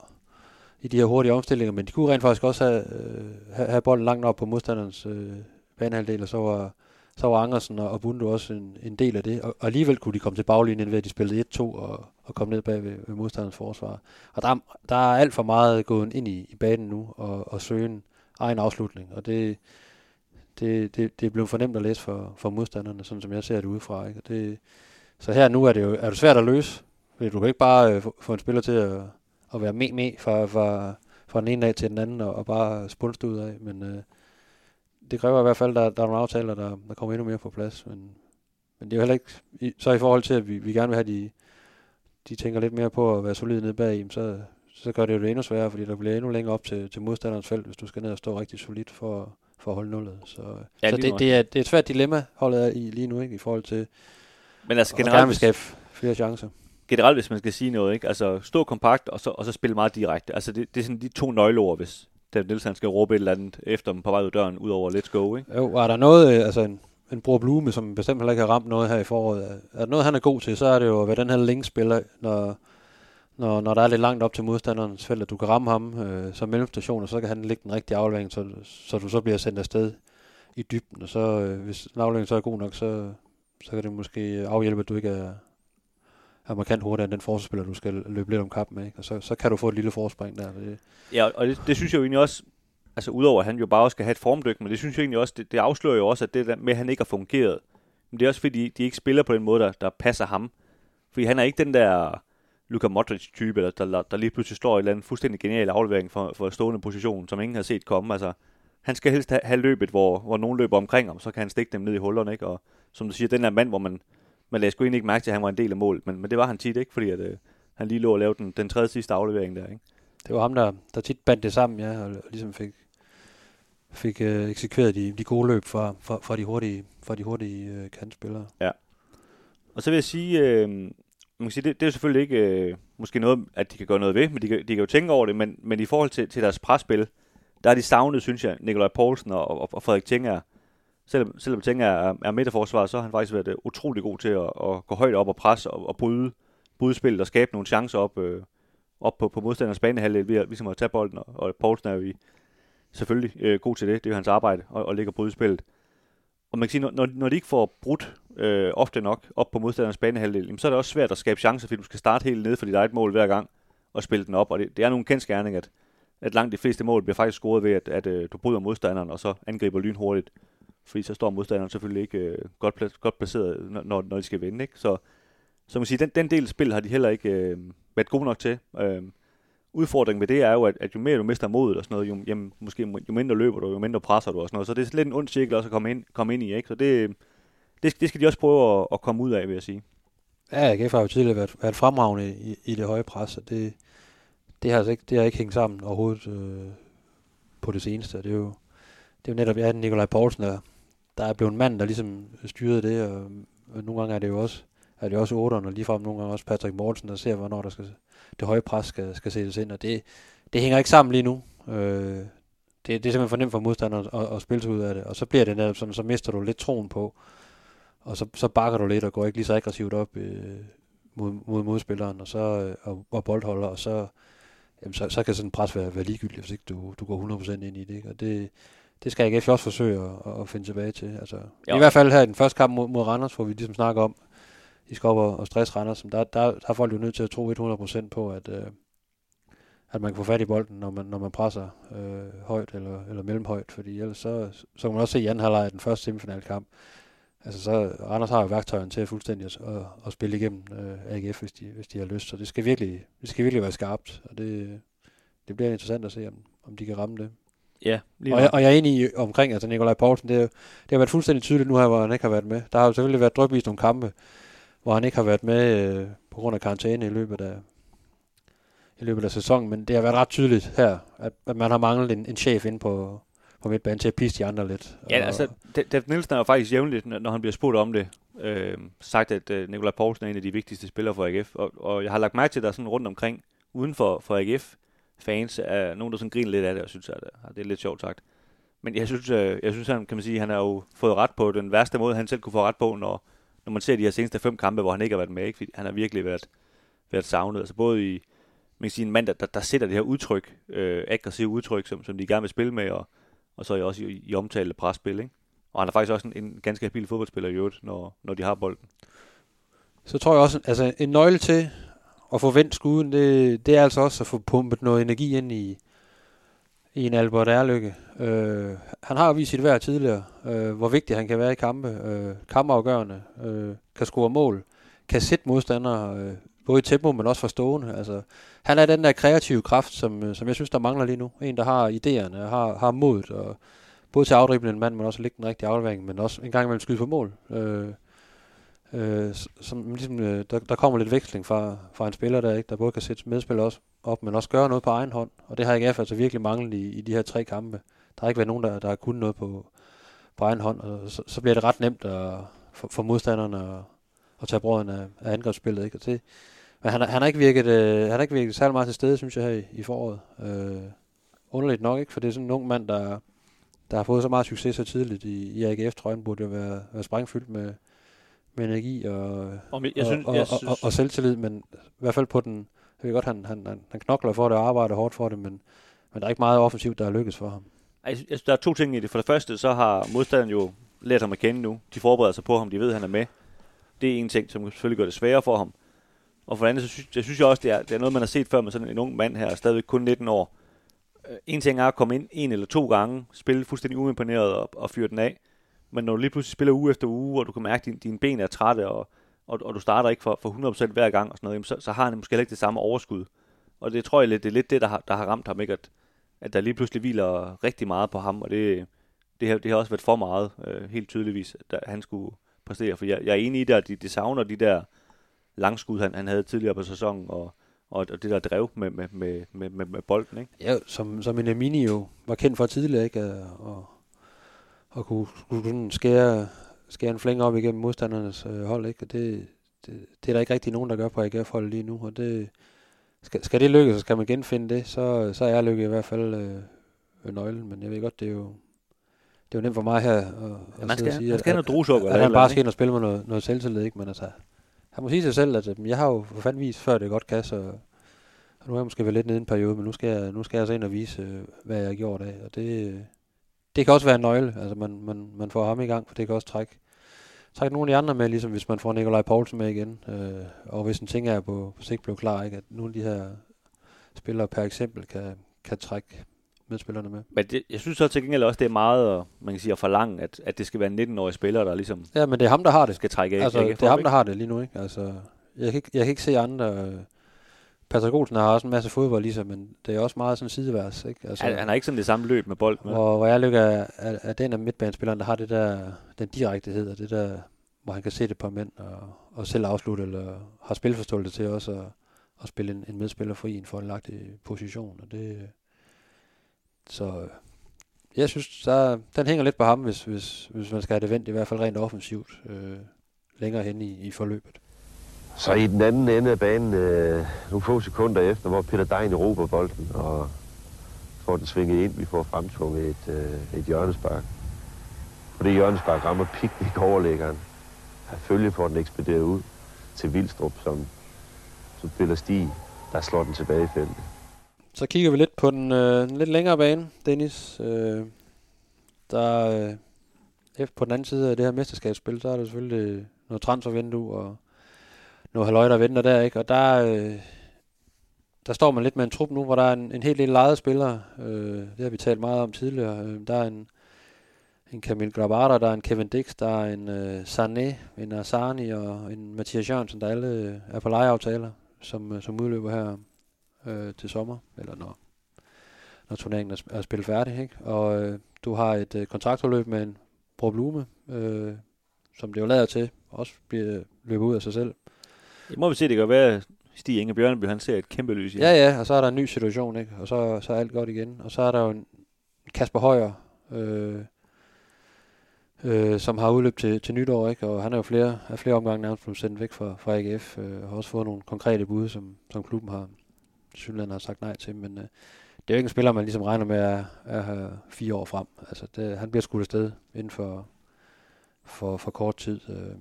i de her hurtige omstillinger, men de kunne rent faktisk også have, øh, have, have bolden langt op på modstanderens øh, banehalvdel, og så var, så var Angersen og, og Bundu også en, en del af det, og, og alligevel kunne de komme til baglinjen ved, at de spillede 1-2 og, og kom ned bag ved, ved modstanderens forsvar. Og der, der er alt for meget gået ind i, i banen nu og, og søen egen afslutning, og det, det, det, det er blevet fornemt at læse for, for modstanderne, sådan som jeg ser det udefra. Ikke? Det, så her nu er det jo er det svært at løse, fordi du kan ikke bare øh, få en spiller til at, at være med med fra, fra, fra den ene dag til den anden, og, og bare spunste ud af, men øh, det kræver i hvert fald, at der, der er nogle aftaler, der, der kommer endnu mere på plads, men, men det er jo heller ikke, så i forhold til, at vi, vi gerne vil have, de, de tænker lidt mere på at være solide nede bag, så, så gør det jo det endnu sværere, fordi der bliver endnu længere op til, til modstanderens felt, hvis du skal ned og stå rigtig solidt for, for at holde nullet. Så, ja, så det, det, er, det er et svært dilemma, holdet er i lige nu, ikke, i forhold til Men altså generelt, hvis, skabe flere chancer. Generelt, hvis man skal sige noget, ikke? Altså, stå kompakt, og så, og så spille meget direkte. Altså, det, det er sådan de to nøgleord, hvis David Nielsen skal råbe et eller andet efter dem på vej ud døren, ud over let's go, ikke? Jo, var der noget, øh, altså en, en bror Blume, som bestemt heller ikke har ramt noget her i foråret. Er der noget, han er god til, så er det jo at være den her link-spiller, når, når, når der er lidt langt op til modstanderens felt, at du kan ramme ham øh, som mellemstation, og så kan han ligge den rigtige aflevering, så, så du så bliver sendt afsted i dybden, og så øh, hvis afleveringen så er god nok, så, så kan det måske afhjælpe, at du ikke er, er markant hurtigere end den forsvarsspiller, du skal løbe lidt om kap med. Ikke? Og så, så kan du få et lille forspring der. Det, Ja, og det, det synes jeg jo egentlig også, altså udover at han jo bare også skal have et formdyk, men det synes jeg egentlig også, det, det afslører jo også, at det der med, at han ikke har fungeret, men det er også fordi, de ikke spiller på den måde, der, der passer ham. Fordi han er ikke den der Luka Modric-type, der, der, der lige pludselig står i en eller anden fuldstændig genial aflevering for, for stående position, som ingen har set komme. Altså, han skal helst have, have løbet, hvor, hvor nogen løber omkring ham, så kan han stikke dem ned i hullerne, ikke? Og som du siger, den der mand, hvor man, man lagde sgu egentlig ikke mærke til, at han var en del af målet, men, men det var han tit, ikke? Fordi at, øh, han lige lå og lavede den, den tredje sidste aflevering der, ikke? det var ham, der, der tit bandt det sammen, ja, og, og ligesom fik, fik øh, eksekveret de, de gode løb fra, fra, fra de hurtige, fra de hurtige øh, kantspillere. Og så vil jeg sige, øh, man kan sige det, det er jo selvfølgelig ikke øh, måske noget, at de kan gøre noget ved, men de kan, de kan jo tænke over det, men, men i forhold til, til deres presspil, der er de savnet, synes jeg, Nikolaj Poulsen og, og, og Frederik Tinger. Selvom, selvom Tinger er, er midterforsvar, så har han faktisk været øh, utrolig god til at, at gå højt op og presse og, og bryde, bryde spillet og skabe nogle chancer op, øh, op på, på modstanders banehalvdel ved at, ligesom at tage bolden, og, og Poulsen er jo i, selvfølgelig øh, god til det, det er jo hans arbejde, at, at ligge og bryde spillet. Og man kan sige, når, når, de ikke får brudt øh, ofte nok op på modstanderens banehalvdel, jamen, så er det også svært at skabe chancer, fordi du skal starte helt nede for dit eget mål hver gang og spille den op. Og det, det er nogle kendskærning, at, at langt de fleste mål bliver faktisk scoret ved, at, at øh, du bryder modstanderen, og så angriber lynhurtigt. Fordi så står modstanderen selvfølgelig ikke øh, godt, pla- godt placeret, når, når de skal vinde. Ikke? Så, så man kan sige, den, den del af spil har de heller ikke øh, været gode nok til. Øh, udfordringen ved det er jo, at, at jo mere du mister modet og sådan noget, jo, jamen, måske, jo mindre løber du, jo mindre presser du og sådan noget. Så det er lidt en ond cirkel også at komme ind, komme ind i. Ikke? Så det, det, det skal de også prøve at, at komme ud af, vil jeg sige. Ja, AGF har jo tidligere været, været fremragende i, i det høje pres, og det, det har altså ikke, det har ikke hængt sammen overhovedet øh, på det seneste. Det er jo, det er jo netop ja, Nikolaj Poulsen, der, der er blevet en mand, der ligesom styrede det, og, og nogle gange er det jo også, er det også otteren, og ligefrem nogle gange også Patrick Mortensen, der ser, hvornår der skal, det høje pres skal, skal sættes ind, og det, det hænger ikke sammen lige nu. Øh, det, det er simpelthen for nemt for modstanderen at, at spille sig ud af det, og så bliver det netop sådan, så mister du lidt troen på, og så, så bakker du lidt og går ikke lige så aggressivt op øh, mod, mod modspilleren og, så, øh, og, og boldholder, og så, jamen, så, så kan sådan en pres være, være ligegyldigt, hvis ikke du, du går 100% ind i det. Ikke? Og det, det skal AGF også forsøge at, at finde tilbage til. Altså, Jo. I hvert fald her i den første kamp mod, mod Randers, hvor vi ligesom snakker om, skal op og, stresse Randers, der, der, der er folk jo nødt til at tro 100% på, at, øh, at man kan få fat i bolden, når man, når man presser øh, højt eller, eller mellemhøjt, fordi ellers så, så kan man også se i anden halvleg af den første semifinalkamp, Altså så Randers har jo værktøjerne til fuldstændig at, at, at spille igennem øh, AGF, hvis de, hvis de har lyst. Så det skal virkelig, det skal virkelig være skarpt, og det, det bliver interessant at se, om, om de kan ramme det. Ja, lige Og jeg, og jeg er enig i, omkring, altså Nikolaj Poulsen, det, er det har været fuldstændig tydeligt nu her, hvor han ikke har været med. Der har jo selvfølgelig været drøbvist nogle kampe, hvor han ikke har været med øh, på grund af karantæne i løbet af, i løbet af sæsonen, men det har været ret tydeligt her, at, at man har manglet en, en chef ind på, på midtbanen til at pisse de andre lidt. Ja, Og- altså, Da- David Nielsen er jo faktisk jævnligt, når han bliver spurgt om det, øh, sagt, at øh, Nikolaj Poulsen er en af de vigtigste spillere for AGF. Og, og jeg har lagt mærke til, at der er sådan rundt omkring, uden for, for AGF, fans er nogen, der sådan griner lidt af det, og synes, at øh, det er lidt sjovt sagt. Men jeg synes, øh, jeg synes han, kan man sige, han har jo fået ret på den værste måde, han selv kunne få ret på, når, når man ser de her seneste fem kampe, hvor han ikke har været med. Ikke? Fordi han har virkelig været, været savnet. Altså både i, man kan sige, en mand, der, der, der sætter det her udtryk, øh, aggressive udtryk, som, som de gerne vil spille med, og, og så også i, i omtalte presspil, ikke? Og han er faktisk også en, en ganske habil fodboldspiller i øvrigt, når, når de har bolden. Så tror jeg også, altså en nøgle til at få vendt skuden, det, det er altså også at få pumpet noget energi ind i, i en Albert Erlykke. Øh, han har jo vist sit værd tidligere, øh, hvor vigtig han kan være i kampe. Øh, kampafgørende, øh, kan score mål, kan sætte modstandere, øh, både i tempo, men også forstående. Altså, han er den der kreative kraft, som, øh, som jeg synes, der mangler lige nu. En, der har idéerne, har, har modet, og både til at afdrible en mand, men også at lægge den rigtige aflevering, men også en gang imellem skyde på mål. Øh, øh, som ligesom, øh, der, der kommer lidt veksling fra, fra en spiller, der ikke der både kan sætte medspillere også op, men også gøre noget på egen hånd. Og det har AGF altså virkelig manglet i, i de her tre kampe. Der har ikke været nogen, der, der har kunnet noget på, på egen hånd, og så, så bliver det ret nemt at, for, for modstanderne at, at tage brøden af, af angrebsspillet. Ikke? Og det, men han, han, har ikke virket, øh, han har ikke virket særlig meget til stede, synes jeg, her i, i foråret. Øh, underligt nok, ikke? For det er sådan en ung mand, der, der har fået så meget succes så tidligt i, i AGF-trøjen, burde jo være, være sprængfyldt med, med energi og, Og jeg og, synes, og, jeg og, synes, og, og selvtillid, men i hvert fald på den, jeg ved godt, han, han, han, han knokler for det og arbejder hårdt for det, men, men der er ikke meget offensivt, der er lykkes for ham. jeg, jeg synes, der er to ting i det. For det første, så har modstanderen jo lært ham at kende nu. De forbereder sig på ham, de ved, at han er med. Det er en ting, som selvfølgelig gør det sværere for ham. Og for det andet, så synes, jeg synes jeg også, det er, det er noget, man har set før med sådan en ung mand her, stadigvæk kun 19 år. Øh, en ting er at komme ind en eller to gange, spille fuldstændig uimponeret og, og fyre den af. Men når du lige pludselig spiller uge efter uge, og du kan mærke, at din, dine ben er trætte, og, og, og du starter ikke for, for 100% hver gang, og sådan noget, jamen, så, så har han måske heller ikke det samme overskud. Og det tror jeg lidt, det er lidt det, der har, der har ramt ham, ikke? At, at der lige pludselig hviler rigtig meget på ham, og det, det, har, det har også været for meget, øh, helt tydeligvis, at han skulle præstere. For jeg, jeg er enig i det, at de, de savner de der langskud, han, han havde tidligere på sæsonen, og, og, og det der drev med, med, med, med, med, med bolden. Ikke? Ja, som, som en Amini jo var kendt for tidligere, ikke? Og, og kunne, kunne sådan skære, skære en flæng op igennem modstandernes øh, hold, ikke? Og det, det, det, er der ikke rigtig nogen, der gør på AGF-holdet lige nu, og det, skal, skal det lykkes, så skal man genfinde det, så, så er lykke i hvert fald øh, nøglen, men jeg ved godt, det er jo, det er jo nemt for mig her at, ja, man skal, sige, man skal at, have noget at, at, at han bare skal ind og spille med noget, noget selvtillid, ikke? men altså, han må sige sig selv, at jeg har jo for fanden vist før det godt kan, så og nu er jeg måske vel lidt nede i en periode, men nu skal jeg, nu skal jeg så ind og vise, øh, hvad jeg har gjort af, og det, det kan også være en nøgle, altså man, man, man får ham i gang, for det kan også trække, trække nogle af de andre med, ligesom hvis man får Nikolaj Poulsen med igen, øh, og hvis en ting er på, på sigt blev klar, ikke, at nogle af de her spillere per eksempel kan, kan trække medspillerne med. Men det, jeg synes så til gengæld også, det er meget, man kan sige, at forlange, at, at det skal være 19-årige spillere, der ligesom Ja, men det er ham, der har det. Skal trække af. Altså, det er ham, der har det lige nu, ikke? Altså, jeg kan ikke, jeg kan ikke se andre... Øh, Patrick Olsen har også en masse fodbold i sig, men det er også meget sådan sideværs. Ikke? Altså, han, han har ikke sådan det samme løb med bold. Med. Og hvor jeg lykker er, er, er den af midtbanespilleren, der har det der, den direktehed, og det der, hvor han kan se det på mænd, og, og selv afslutte, eller har spilforståelse til også at, at spille en, en medspiller fri i en forlagtig position. Og det, så jeg synes, der, den hænger lidt på ham, hvis, hvis, hvis man skal have det vendt, i hvert fald rent offensivt, øh, længere hen i, i forløbet. Så i den anden ende af banen, øh, nogle få sekunder efter, hvor Peter Dein råber bolden og får den svinget ind, vi får fremtvunget et, øh, et hjørnespark. Og det hjørnespark rammer piknik overlæggeren. Følge får den ekspederet ud til Vildstrup, som, som spiller Stig, der slår den tilbage i feltet. Så kigger vi lidt på den, øh, den lidt længere bane, Dennis. Øh, der øh, på den anden side af det her mesterskabsspil, så er der selvfølgelig noget transfervindue og noget halvøj, der venter der, ikke? Og der, øh, der står man lidt med en trup nu, hvor der er en, en helt lille lejede spillere. Øh, det har vi talt meget om tidligere. Øh, der er en, en Camille Grabara, der er en Kevin Dix, der er en øh, Sané, en Asani og en Mathias Jørgensen, der alle øh, er på lejeaftaler, som, øh, som udløber her øh, til sommer, eller når, når turneringen er, er spillet færdig. Ikke? Og øh, du har et øh, kontraktforløb med en Bro Blume, øh, som det jo lader til, også bliver løbet ud af sig selv. Det må vi se, det kan være, Stig Inge Bjørneby, han ser et kæmpe lys i. Ja, ja, og så er der en ny situation, ikke? og så, så er alt godt igen. Og så er der jo en Kasper Højer, øh, øh, som har udløb til, til nytår, ikke? og han er jo flere, er flere omgange nærmest blevet sendt væk fra, fra AGF, øh, og har også fået nogle konkrete bud, som, som klubben har, Sydland har sagt nej til, men øh, det er jo ikke en spiller, man ligesom regner med at, at have fire år frem. Altså, det, han bliver skudt afsted inden for, for, for kort tid. Øh.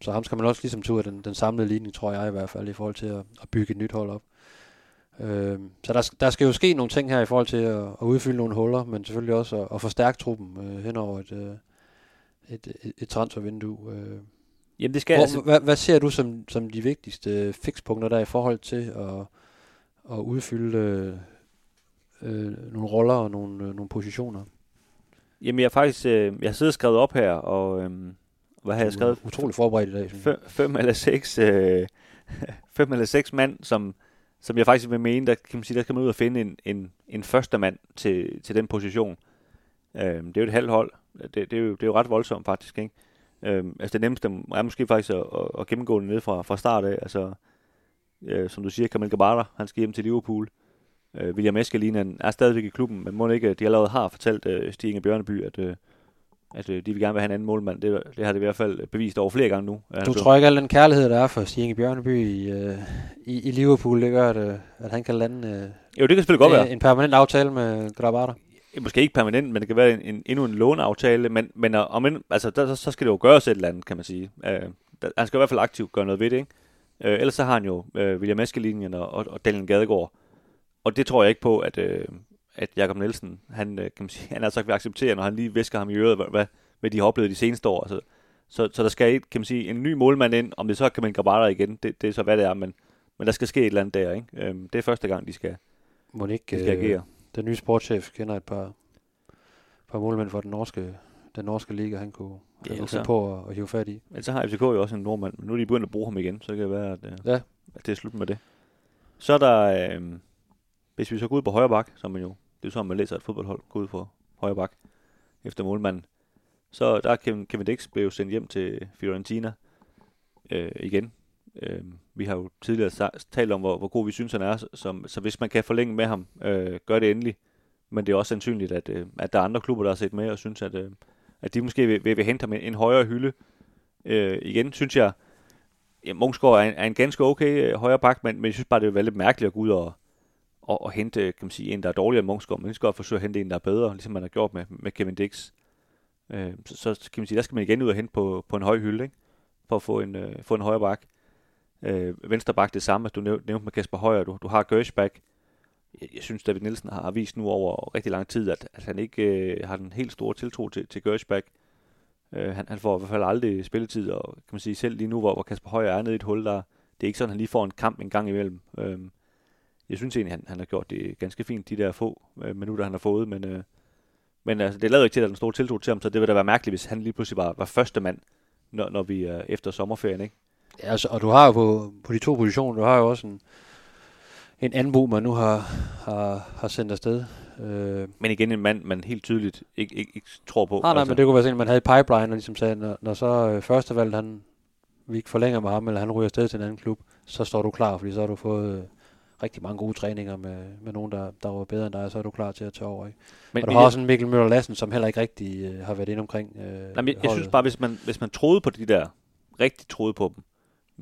Så ham skal man også ligesom tage den, den samlede linje, tror jeg i hvert fald, i forhold til at, at bygge et nyt hold op. Øh, så der, der skal jo ske nogle ting her i forhold til at, at udfylde nogle huller, men selvfølgelig også at, at forstærke truppen øh, hen over et, øh, et, et, et transfervindue. Øh. Jamen det skal Hvor, altså... hvad, hvad ser du som, som de vigtigste fikspunkter der i forhold til at at udfylde øh, øh, nogle roller og nogle, øh, nogle positioner? Jamen jeg har faktisk, øh, jeg har siddet og skrevet op her, og øh, hvad har jeg skrevet? Utrolig forberedt i dag. Fem, fem eller seks, øh, (laughs) fem eller seks mand, som, som jeg faktisk vil mene, der kan man sige, der skal man ud og finde en, en, en første mand til, til den position. Øh, det er jo et halvt hold. Det, det, er jo, det er jo ret voldsomt faktisk, ikke? Øh, altså det nemmeste er måske faktisk at, at, gennemgå det ned fra, fra start af. Altså, øh, som du siger, Kamil Gabata, han skal hjem til Liverpool. Øh, William Eskelinen er stadigvæk i klubben, men må ikke, de allerede har fortalt øh, Stig Inge Bjørneby, at, øh, at øh, de vil gerne vil have en anden målmand. Det, det har det i hvert fald bevist over flere gange nu. Du tror ikke, at den kærlighed, der er for Stig Inge Bjørneby i, øh, i, i Liverpool, det gør, at, øh, at han kan lande øh, jo, det kan selvfølgelig godt være. en permanent aftale med Grabata? Måske ikke permanent, men det kan være en, en, endnu en låneaftale, men, men om en, altså, der, så skal det jo gøres et eller andet, kan man sige. Øh, der, han skal i hvert fald aktivt gøre noget ved det, ikke? Øh, ellers så har han jo øh, William Eskelinjen og, og, og Daniel Gadegaard. Og det tror jeg ikke på, at, øh, at Jakob Nielsen, han, øh, kan man sige, (laughs) han altså vil acceptere, når han lige visker ham i øret, hvad, hvad, de har oplevet de seneste år. Altså, så, så der skal, kan man sige, en ny målmand ind, om det så kan man Grabara igen, det, det er så hvad det er, men, men der skal ske et eller andet der, ikke? Øhm, det er første gang, de skal, Må de ikke skal agere. øh, den nye sportschef kender et par, par målmænd fra den norske, den norske liga, han kunne, Ja, han kunne så- finde på at, at hive fat i. Men så har FCK jo også en nordmand, men nu er de begyndt at bruge ham igen, så kan det være, at, øh, Ja. at det er slut med det. Så er der, øh, hvis vi så går ud på højre bak, som man jo, det er sådan, man læser et fodboldhold, gå ud på højre bak efter målmanden. Så der er Kevin, Kevin Dix blev sendt hjem til Fiorentina øh, igen. Øh, vi har jo tidligere talt om, hvor, hvor god vi synes, han er, så, som, så hvis man kan forlænge med ham, øh, gør det endelig. Men det er også sandsynligt, at, øh, at der er andre klubber, der har set med og synes, at, øh, at de måske vil, vil, vil hente ham en, en højere hylde. Øh, igen synes jeg, ja, Mungsgaard er en, er en ganske okay øh, højre bak, men, men jeg synes bare, det er lidt mærkeligt at gå ud og, og, og hente kan man sige, en, der er dårligere end Munchsgaard, men lige så godt forsøge at hente en, der er bedre, ligesom man har gjort med, med Kevin Dix. Øh, så, så kan man sige, der skal man igen ud og hente på, på en høj hylde, ikke? for at få en, øh, få en højre bak. Øh, venstre bak det samme, du nævnte med Kasper Højer, du, du har Gershback. Jeg, jeg synes, David Nielsen har vist nu over rigtig lang tid, at, at han ikke øh, har den helt store tiltro til, til Gershback. Øh, han, han får i hvert fald aldrig spilletid, og kan man sige selv lige nu, hvor, hvor Kasper Højer er nede i et hul, der, det er ikke sådan, at han lige får en kamp en gang imellem. Øh, jeg synes egentlig, han, han har gjort det ganske fint, de der få øh, minutter, han har fået, men, øh, men altså, det lader ikke til, at der er en stor tiltro til ham, så det vil da være mærkeligt, hvis han lige pludselig var, var første mand, når, når vi er efter sommerferien, ikke? Ja, altså, og du har jo på, på de to positioner, du har jo også en, en anbo, man nu har, har, har sendt afsted. Øh, Men igen en mand, man helt tydeligt ikke, ikke, ikke tror på. nej, nej, men det kunne være sådan, at man havde i pipeline, og ligesom sagde, når, når så øh, førstevalget, han, vi ikke forlænger med ham, eller han ryger afsted til en anden klub, så står du klar, fordi så har du fået øh, rigtig mange gode træninger med, med nogen, der, der var bedre end dig, og så er du klar til at tage over. Ikke? men, og du men har jeg- også en Mikkel Møller Lassen, som heller ikke rigtig øh, har været inde omkring øh, Nej, men jeg, jeg synes holdet. bare, hvis man, hvis man troede på de der, rigtig troede på dem,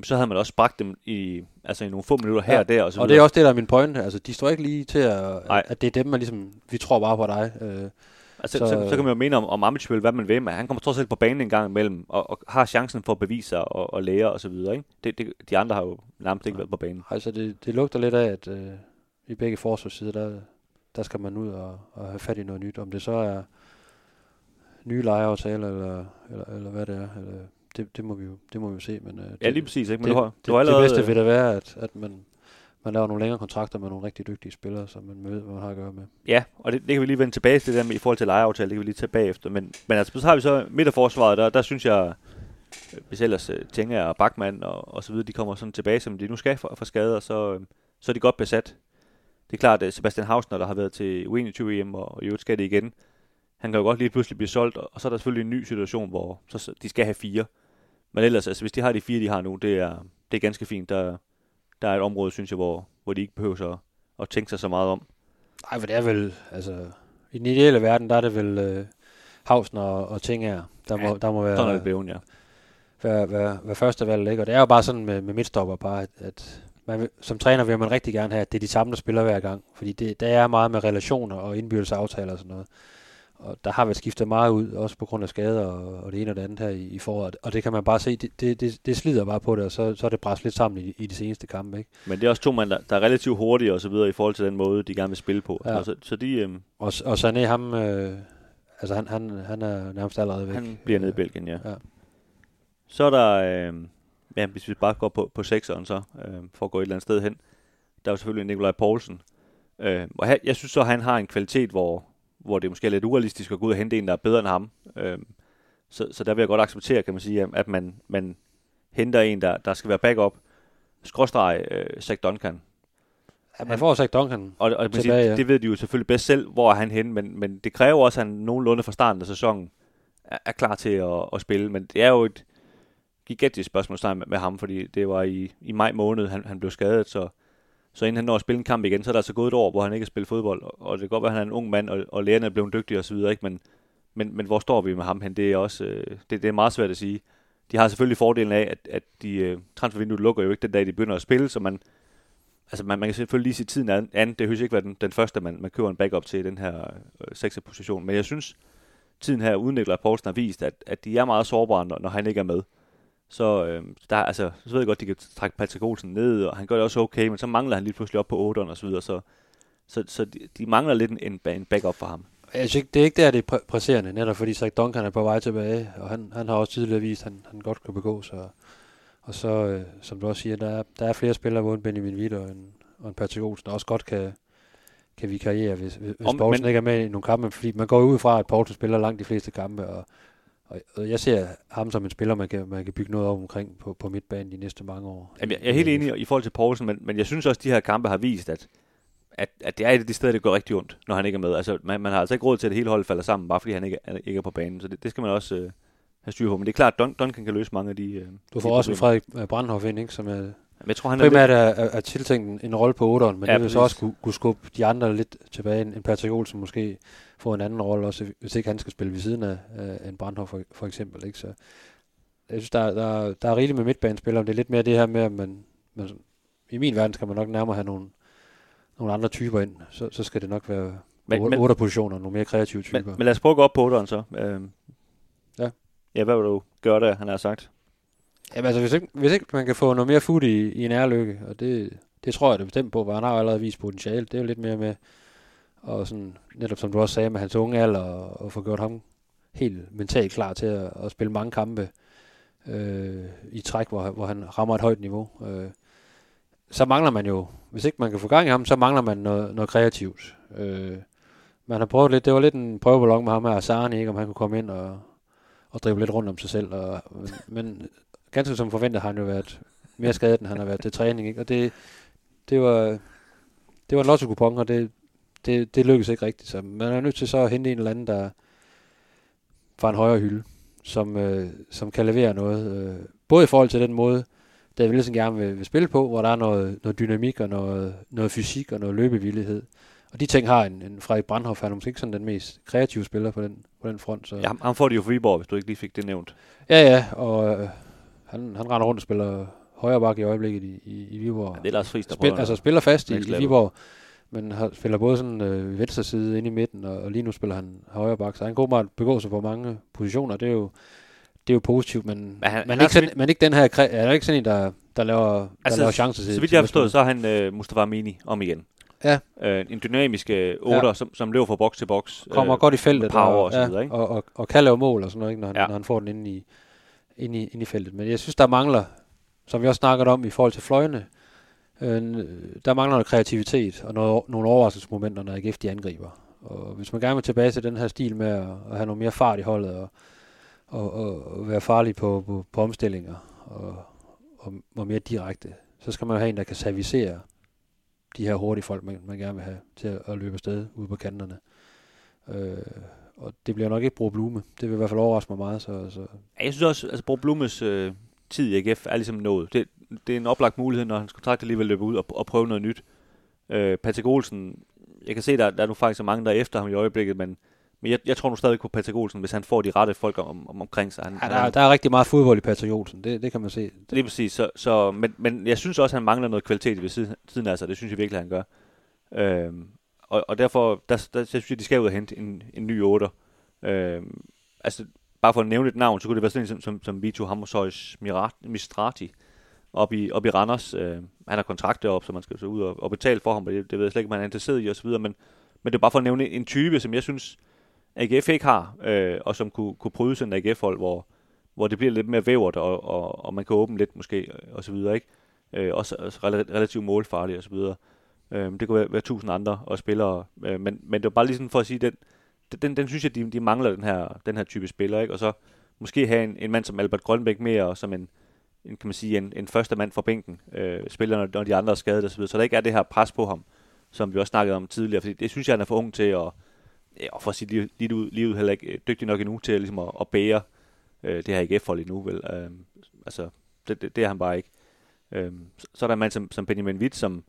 så havde man også bragt dem i, altså i nogle få minutter her Ja, og der. Og, så Og det er også det, der er min pointe. Altså, de står ikke lige til at, Nej. at det er dem, man ligesom, vi tror bare på dig. Øh, altså, så, så- så, kan man jo mene om, om Amichville, hvad man vil, men han kommer trods alt på banen en gang imellem, og, og har chancen for at bevise sig og, og lære og så videre. Ikke? Det, det, de andre har jo nærmest ikke været på banen. altså, det, det lugter lidt af, at øh, i begge forsvarssider, der, der skal man ud og, og have fat i noget nyt. Om det så er nye lejeaftaler, eller, eller, eller hvad det er. Eller, det, det, må vi jo, det må vi jo se. Men, øh, det, Ja, lige præcis. Ikke? Men det, du har, det, du har det, allerede, bedste vil da være, at, at man, man laver nogle længere kontrakter med nogle rigtig dygtige spillere, som man ved, hvad man har at gøre med. Ja, og det, det kan vi lige vende tilbage til det der med, i forhold til lejeaftale, det kan vi lige tage bagefter. Men, men altså, så har vi så midterforsvaret, der, der synes jeg, hvis ellers øh, Tænker og Bachmann og, og så videre, de kommer sådan tilbage, som de nu skal fra, fra skader, så, øh, så er de godt besat. Det er klart, at Sebastian Hausner, der har været til U21-EM, og i øvrigt skal det igen, han kan jo godt lige pludselig blive solgt, og så er der selvfølgelig en ny situation, hvor så, de skal have fire. Men ellers, altså, hvis de har de fire, de har nu, det er, det er ganske fint. Der, der er et område, synes jeg, hvor, hvor de ikke behøver så, at tænke sig så meget om. Nej, for det er vel, altså, i den ideelle verden, der er det vel øh, Hausner og, og Tinger, der må, Ja, der må være, Sådan er det blevet, ja. Være, være, være første valg? Og det er jo bare sådan med, med midtstopper bare, at, at man som træner vil man rigtig gerne have, at det er de samme, der spiller hver gang. Fordi det, der er meget med relationer og indbyrdes aftaler og sådan noget. Og der har været skiftet meget ud, også på grund af skader og, og det ene og det andet her i, i foråret. Og det kan man bare se, det, det, det, det slider bare på det, og så, så er det presset lidt sammen i, i de seneste kampe, ikke? Men det er også to mand, der, der er relativt hurtige og så videre i forhold til den måde, de gerne vil spille på. Ja. Ja. Så, så de, øh, Og, og Sané, ham, øh, altså han, han, han er nærmest allerede væk. han bliver nede i Belgien, ja. ja. Så er der, øh, ja, hvis vi bare går på, på sekseren så, øh, for at gå et eller andet sted hen, der er jo selvfølgelig Nikolaj Poulsen. Øh, og her, jeg synes så, at han har en kvalitet, hvor, hvor det måske er lidt urealistisk at gå ud og hente en, der er bedre end ham. Øh, så, så der vil jeg godt acceptere, kan man sige, at man, man henter en, der, der skal være backup, skråstreg øh, Zach Duncan. Ja, man får sagt Duncan. Og, og Tilbage, ja. ja. det ved de jo selvfølgelig bedst selv, hvor er han henne, men, men det kræver også, at han nogenlunde fra starten af sæsonen er, er klar til at, at spille. Men det er jo et gigantisk spørgsmål med, med ham, fordi det var i, i maj måned, han, han blev skadet, så, så inden han når at spille en kamp igen, så er der altså gået et år, hvor han ikke har spillet fodbold, og, og det kan godt være, at han er en ung mand, og, og lægerne er blevet dygtige osv., ikke? Men, men, men hvor står vi med ham hen? Det er også øh, det, det er meget svært at sige. De har selvfølgelig fordelen af, at, at de øh, transfervinduet lukker jo ikke den dag, de begynder at spille, så man, altså man, man kan selvfølgelig lige se tiden an. an. Det høres ikke være den, den første, man, man køber en backup til i den her øh, sekser position. Men jeg synes, tiden her uden Nikolaj Poulsen har vist, at, at de er meget sårbare, når, når han ikke er med. Så, øh, der, er- altså, så ved jeg godt, de kan trække Patrick Olsen ned, og han gør det også okay, men så mangler han lige pludselig op på 8'eren og så videre, så, så, så de, de mangler lidt en, en, backup for ham. Jeg synes ikke, det er ikke der, det er præ- presserende, netop fordi Zach Duncan er på vej tilbage, og han, han har også tidligere vist, at han, han godt kan begå sig. Og så, øh, som du også siger, der er, der er flere spillere, en Benjamin Witt og en, og en Patrick Olsen, der også godt kan, kan vikariere, hvis, hvis Om- Poulsen men- ikke er med i nogle kampe. Fordi man går ud fra, at Poulsen spiller langt de fleste kampe, og, og, jeg ser ham som en spiller, man kan, man kan bygge noget op omkring på, på midtbanen de næste mange år. Jamen, jeg, er helt enig i forhold til Poulsen, men, men jeg synes også, at de her kampe har vist, at, at, at det er et af de steder, det går rigtig ondt, når han ikke er med. Altså, man, man har altså ikke råd til, at det hele holdet falder sammen, bare fordi han ikke, er- ikke er på banen. Så det, det skal man også øh, have styr på. Men det er klart, at Dun, Duncan kan løse mange af de øh, Du de får også en. Frederik øh, Brandhoff ind, ikke, som er, Men jeg tror, han er primært lidt, er, er, er tiltænkt en, en rolle på 8'eren, men Ja, det vil så også kunne, kunne skubbe de andre lidt tilbage. En en Patrick Olsen måske får en anden rolle, også hvis ikke han skal spille ved siden af, af en Brandhoff for, for eksempel. Ikke? Så jeg synes, der, der, der er rigeligt med midtbanespillere, men det er lidt mere det her med, at man, man, i min verden skal man nok nærmere have nogle, nogle andre typer ind. Så, så skal det nok være Men- men, men- 8 positioner, nogle mere kreative typer. men, men lad os prøve at gå op på 8'eren så. Øh, Ja. Ja, hvad vil du gøre der, han har sagt? Jamen altså, hvis ikke, hvis ikke man kan få noget mere fod i, i en ærlykke, og det, det tror jeg det bestemt på, for han har jo allerede vist potentiale. Det er jo lidt mere med, og sådan, netop som du også sagde, med hans unge alder, og, og få gjort ham helt mentalt klar til at, at spille mange kampe øh, i træk, hvor, han- hvor han rammer et højt niveau. Øh, så mangler man jo, hvis ikke man kan få gang i ham, så mangler man noget, noget kreativt. Øh, man har prøvet lidt, det var lidt en prøveballon med ham her, Sarni, ikke, om han kunne komme ind og, og drive lidt rundt om sig selv. Og, men ganske som forventet har han jo været mere skadet, end han har været til træning. Ikke? Og det, det var, det var en lotto og det, det, det lykkedes ikke rigtigt. Så man er nødt til så at hente en eller anden, der fra en højere hylde, som, øh, som kan levere noget. Øh, både i forhold til den måde, David Wilson gerne vil, vil spille på, hvor der er noget, noget dynamik og noget, noget fysik og noget løbevillighed. Og de ting har en, en Frederik Brandhoff, han er måske ikke sådan den mest kreative spiller på den, på den front. Så. Ja, ham får de jo for Viborg, hvis du ikke lige fik det nævnt. Ja, ja, og øh, han, han render rundt og spiller højre bakke i øjeblikket i, i, i Viborg. Ja, det er Lars Friis, der Spil, altså spiller fast i, i. Viborg, men har, spiller både sådan øh, venstre side ind i midten, og, og lige nu spiller han højre bakke, så han går meget begå sig på mange positioner, det er jo, det er jo positivt, men, Men han- han, han men, er ikke, så sådan, men ikke den her, kre- er der ikke sådan en, der, der laver, der Altså, laver chancer til Så vidt jeg har forstået, så er han øh, Mustafa Amini om igen. Ja. Øh, en dynamisk øh, otter, Ja. som, som løber fra boks til boks. kommer godt i feltet, power og, og så videre, ikke? og, og, og kan lave mål og sådan noget, ikke, når, han, Ja. ja. når han får den inde i, ind i, ind i feltet. Men jeg synes, der mangler, som vi også snakkede om i forhold til fløjene, øh, der mangler noget kreativitet og noget, nogle overraskelsesmomenter, når AGF de angriber. Og hvis man gerne vil tilbage til den her stil med at, at have noget mere fart i holdet og, og, og, og være farlig på, på, på omstillinger og, og, og mere direkte, så skal man jo have en, der kan servicere de her hurtige folk, man, man gerne vil have til at, at løbe afsted ude på kanterne. Øh, og det bliver nok ikke Bro Blume. Det vil i hvert fald overraske mig meget. Så, så. Ja, jeg synes også, at altså, Bro Blumes øh, tid i AGF er ligesom nået. Det, det er en oplagt mulighed, når hans kontrakt alligevel løber ud og, og prøve noget nyt. Øh, Patrick Olsen, jeg kan se, der, der er nu faktisk så mange, der er efter ham i øjeblikket, men, men jeg, jeg tror nu stadig på Patrick Olsen, hvis han får de rette folk om, om, omkring sig. Han, Ja, han der, er- er- der er rigtig meget fodbold i Patrick Olsen. Det, det kan man se. Lige præcis. Så, så, men, men jeg synes også, at han mangler noget kvalitet ved siden, siden af sig. Det synes jeg virkelig, han gør. Øhm, og, og derfor, der, der, der synes jeg, de skal ud og hente en, en ny otter. Øh, altså, bare for at nævne et navn, så kunne det være sådan en som, som, som Vito Hammershøjs Mistrati op i, op i Randers. Øh, han har kontrakt deroppe, så man skal så ud og, og betale for ham, og det, det ved jeg slet ikke, om han er interesseret i osv., men, men det er bare for at nævne en type, som jeg synes, AGF ikke har, øh, og som kunne, kunne prøve sådan en AGF-hold, hvor, hvor det bliver lidt mere vævert, og, og, og man kan åbne lidt måske, og så videre, ikke? Øh, også, også relativt målfarligt, og så videre. Øh, det kunne være, være tusind andre og spillere, øh, men, men det var bare lige sådan for at sige, den, den, den synes jeg, de, de mangler den her, den her type spiller, ikke? Og så måske have en, en mand som Albert Grønbæk mere, som en, en kan man sige, en, en første mand fra bænken, øh, spiller, når, når de andre er skadet og så videre, så der ikke er det her pres på ham, som vi også snakkede om tidligere, fordi det synes jeg, han er for ung til at, ja, og for sit liv, livet ud, livet heller ikke øh, dygtig nok endnu til at, ligesom at, at bære øh, det her IGF-hold endnu, vel? Øh, altså, det, det, det, er han bare ikke. Øh, så, så er der en mand som, som Benjamin Witt, som,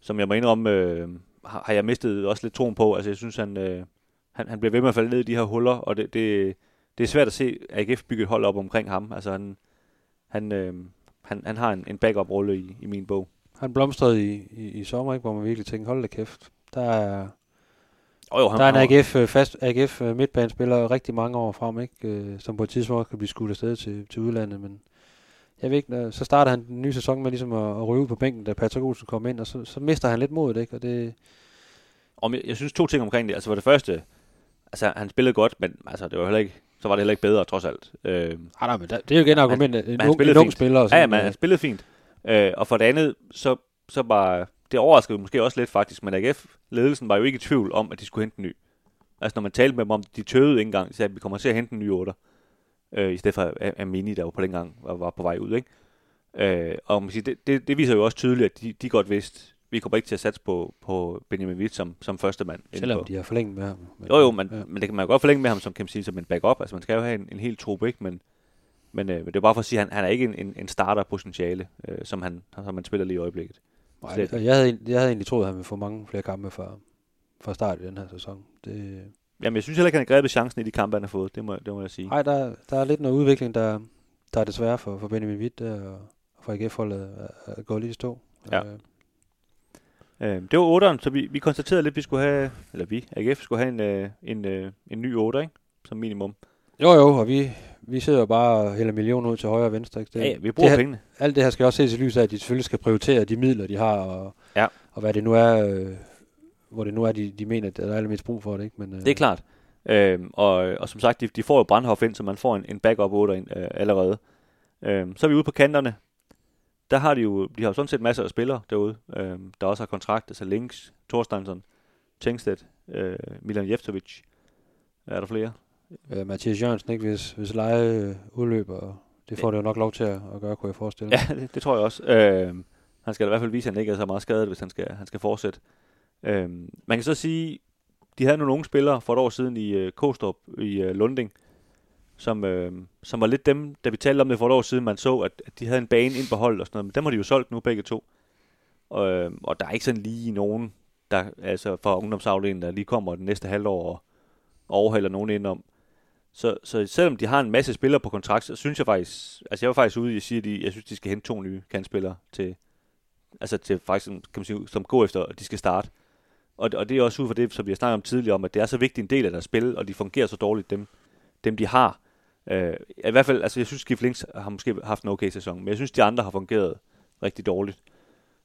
som jeg må indrømme, øh, har, har jeg mistet også lidt troen på. Altså, jeg synes, han, øh, han, han bliver ved med at falde ned i de her huller, og det, det, det er svært at se AGF bygge et hold op omkring ham. Altså, han, han, øh, han, han har en, en backup-rolle i, i min bog. Han blomstrede i, i, i sommer, ikke, hvor man virkelig tænkte, hold da kæft. Der er, Og jo, han, der er en AGF, øh, fast AGF øh, midtbanespiller rigtig mange år frem, ikke? Øh, som på et tidspunkt kan blive skudt afsted til, til udlandet, men jeg ved ikke, så starter han den nye sæson med ligesom at, at ud på bænken, da Patrick Olsen kom ind, og så, så mister han lidt modet, ikke? Og det, Om jeg, jeg synes to ting omkring det. Altså for det første, altså han spillede godt, men altså det var heller ikke så var det heller ikke bedre, trods alt. Øh, Ah, nej, men der, det er jo igen argumentet. En, han ung, en ung spiller. og sådan, ja, men han spillede fint. Øh, og for det andet, så, så var, det overraskede måske også lidt faktisk, men AGF-ledelsen var jo ikke i tvivl om, at de skulle hente en ny. Altså når man talte med dem om, de tøvede ikke engang, de sagde, at vi kommer til at hente en ny 8, øh, i stedet for Amini, der jo på den gang var, var på vej ud. Ikke? Øh, og man siger, det, det, det, viser jo også tydeligt, at de, de godt vidste, vi kommer ikke til at satse på, på Benjamin Witt som, som første mand. Selvom de har forlænget med ham. Men, jo, jo, men, Ja. men det kan man jo godt forlænge med ham som, kan man sige, som en backup. Altså, man skal jo have en, en hel trup, ikke? Men, men, øh, men det er bare for at sige, at han, han er ikke en, en, en starter-potentiale, øh, som, han, som man spiller lige i øjeblikket. Nej, jeg, havde, jeg havde egentlig troet, at han ville få mange flere kampe fra, fra start i den her sæson. Det, Jamen, jeg synes heller ikke, han har grebet chancen i de kampe, han har fået. Det må, det må jeg sige. nej, der, der er lidt noget udvikling, der, der er desværre for, for Benjamin Witt der, og for AGF-holdet at, at gå lidt i stå. Ja. Øh, Øh, det var 8'eren, så vi, vi konstaterede lidt, at vi skulle have, eller vi, AGF, skulle have en, øh, en, øh, en ny 8, ikke? Som minimum. Jo, jo, og vi, vi sidder jo bare og hælder millioner ud til højre og venstre. Ikke? Det, Ja, ja, vi bruger det, her- pengene. alt det her skal også ses i lyset af, at de selvfølgelig skal prioritere de midler, de har, og, Ja. og hvad det nu er, øh, hvor det nu er, de, de mener, at der er allermest brug for det. Ikke? Men, øh, Det er klart. Øhm, og, og som sagt, de, de får jo Brandhoff ind, så man får en, en backup 8 ind, øh, allerede. Øhm, så er vi ude på kanterne. Der har de jo, de har jo sådan set masser af spillere derude, øhm, der også har kontrakt, altså Links, Thorsteinsson, Tengstedt, øh, Milan Jeftovic. Er der flere? Øh, Mathias Jørgensen, ikke? Hvis, hvis leje øh, udløber, det får det jo nok lov til at, at gøre, kunne jeg forestille mig. Ja, det, det tror jeg også. Øhm, han skal da i hvert fald vise, at han ikke er så meget skadet, hvis han skal, han skal fortsætte. Øhm, man kan så sige, de havde nogle unge spillere for et år siden i øh, Kostrup i øh, Lunding, som, øh, som var lidt dem, da vi talte om det for et år siden, man så, at, at de havde en bane ind på holdet og sådan noget, men dem har de jo solgt nu begge to. Og, øh, og der er ikke sådan lige nogen, der, altså fra ungdomsafdelingen, der lige kommer den næste halvår og overhælder nogen indom. Så, så selvom de har en masse spillere på kontrakt, så synes jeg faktisk, altså jeg var faktisk ude i at sige, at de, jeg synes, de skal hente to nye kandspillere til, altså til faktisk, kan man sige, som går efter, at de skal starte. Og, og det er også ud fra det, som vi har snakket om tidligere, om at det er så vigtig en del af deres spil, og de fungerer så dårligt, dem, dem de har. Øh, I hvert fald, altså jeg synes, Skif Links har måske haft en okay sæson, men jeg synes, de andre har fungeret rigtig dårligt.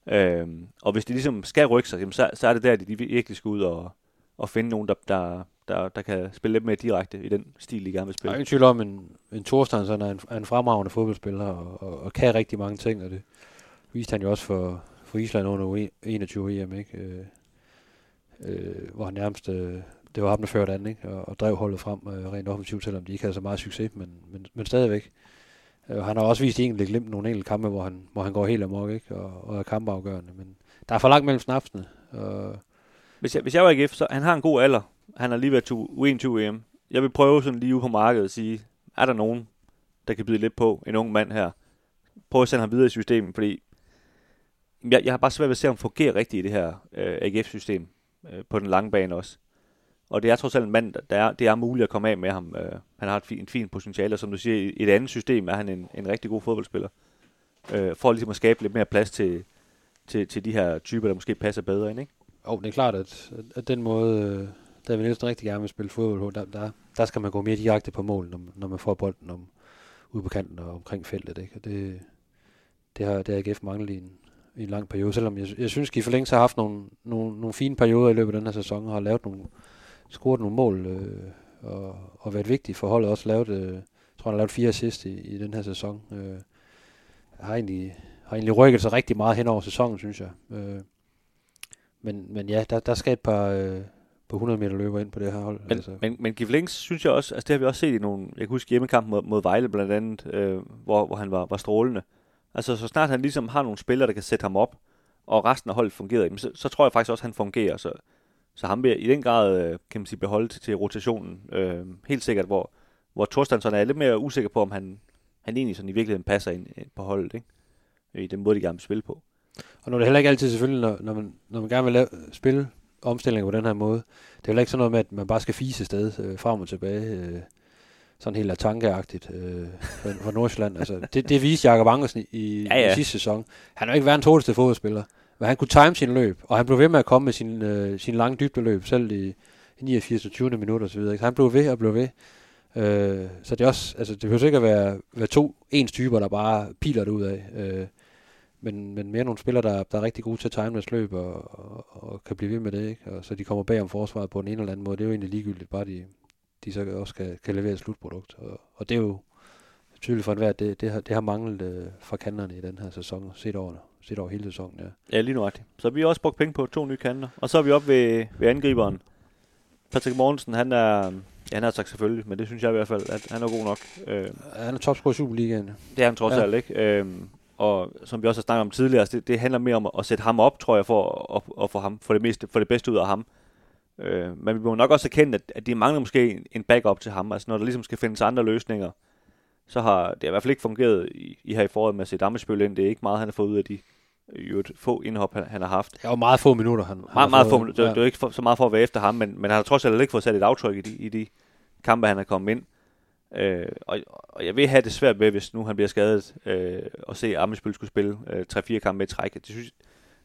Øh, og hvis de ligesom skal rykke sig, jamen, så, så er det der, de, de virkelig skal ud og, og finde nogen, der, der, der, der kan spille lidt mere direkte i den stil, de gerne vil spille. Der er ingen tvivl om, en, en Thorstein er en, er en fremragende fodboldspiller, og, og, og kan rigtig mange ting, og det viste han jo også for, for Island under 21 EM, ikke? Øh, Øh, hvor han nærmest, øh, det var ham, der førte anden, ikke? Og, og drev holdet frem øh, rent offensivt, selvom de ikke havde så meget succes, men, men, men stadigvæk. Øh, han har også vist egentlig glemt nogle enkelte kampe, hvor han, hvor han går helt amok, ikke? Og, og er kampafgørende, men der er for langt mellem snapsene, og Hvis jeg, hvis jeg var AGF, så han har en god alder. Han har lige været til U21 EM. Jeg vil prøve sådan lige ude på markedet at sige, er der nogen, der kan byde lidt på en ung mand her? Prøv at sende ham videre i systemet, fordi jeg, jeg har bare svært ved at se, om han fungerer rigtigt i det her øh, AGF-system øh, på den lange bane også. Og det er trods alt en mand, der- er, det er muligt at komme af med ham. Øh, han har et fint, en fin potentiale, og som du siger, i et andet system er han en, en rigtig god fodboldspiller. Øh, for ligesom at skabe lidt mere plads til, til, til de her typer, der måske passer bedre ind, ikke? Jo, det er klart, at, at, den måde, øh, der vil Nielsen rigtig gerne vil spille fodbold på, der, der, der skal man gå mere direkte på mål, når, når man får bolden om, ude på kanten og omkring feltet. Ikke? Og det, det har, det har AGF manglet i en, i en lang periode, selvom jeg, jeg synes, at I for længe har haft nogle, nogle, nogle fine perioder i løbet af den her sæson, og har lavet nogle, scoret nogle mål, øh, og, og været vigtigt for holdet, også lavet, øh, jeg tror, han har lavet fire assist i, i den her sæson. Øh, har egentlig, har egentlig rykket sig rigtig meget hen over sæsonen, synes jeg. Øh, men, men ja, der, der skal et par, øh, på 100 meter løber ind på det her hold. Men, altså. men, men Gif Links, synes jeg også, altså det har vi også set i nogle, jeg kan huske hjemmekamp mod, mod Vejle blandt andet, øh, hvor, hvor han var, var strålende. Altså så snart han ligesom har nogle spillere, der kan sætte ham op, og resten af holdet fungerer, jamen, så, så tror jeg faktisk også, at han fungerer. Så, så ham vil i den grad, øh, kan man sige, beholde til, til rotationen. Øh, helt sikkert, hvor, hvor Thorstensson er lidt mere usikker på, om han, han egentlig sådan i virkeligheden passer ind, ind på holdet, ikke? I den måde, de gerne vil spille på. Og nu er det heller ikke altid selvfølgelig, når, når, man, når man gerne vil lave, spille omstillinger på den her måde. Det er heller ikke sådan noget med, at man bare skal fise sted øh, frem og tilbage. Øh, sådan helt tankeagtigt øh, fra, fra Nordsjælland. Altså, det, det viste Jakob Angersen i, Ja, ja. i sidste sæson. Han er jo ikke verdens hurtigste fodboldspiller, men han kunne time sin løb, og han blev ved med at komme med sin, øh, sin lange dybdeløb, selv i, i 89. og 20. minutter osv. Så han blev ved og blev ved. Øh, så det er også, altså det behøver ikke at være, være to ens typer, der bare piler det ud af. Øh, men, men mere nogle spillere, der, der er rigtig gode til at time deres løb og, og, og kan blive ved med det, ikke? Og så de kommer bag om forsvaret på den ene eller anden måde. Det er jo egentlig ligegyldigt, bare de, de så også kan, kan levere et slutprodukt. Og, og det er jo tydeligt for enhver, at det, det, har, det har manglet øh, fra kanterne i den her sæson, set over, set over hele sæsonen. Ja. Ja, lige nu Så vi har også brugt penge på to nye kanter. Og så er vi oppe ved, ved angriberen. Patrick Mortensen, han er, ja, han har sagt selvfølgelig, men det synes jeg i hvert fald, at han er god nok. Øh, han er topscorer i Superligaen. Det er han trods ja. alt, ikke? Øh, og som vi også har snakket om tidligere, altså det, det handler mere om at sætte ham op, tror jeg, for at, at få, ham, for det, meste, for det bedste ud af ham. Øh, men vi må nok også erkende, at, at de mangler måske en backup til ham. Altså når der ligesom skal findes andre løsninger, så har det i hvert fald ikke fungeret i, i her i foråret med at sætte Amesbøl ind. Det er ikke meget, han har fået ud af de jo et få indhop, han, han har haft. Det er jo meget få minutter, han, han meget, meget få minutter. Det, ja. det er ikke for, så meget for at være efter ham, men, men han har trods alt ikke fået sat et aftryk i de, i de kampe, han er kommet ind. Øh, og, og jeg vil have det svært med, hvis nu han bliver skadet, øh, og se Amesbøl skulle spille øh, 3-4 kampe i træk. Det, synes,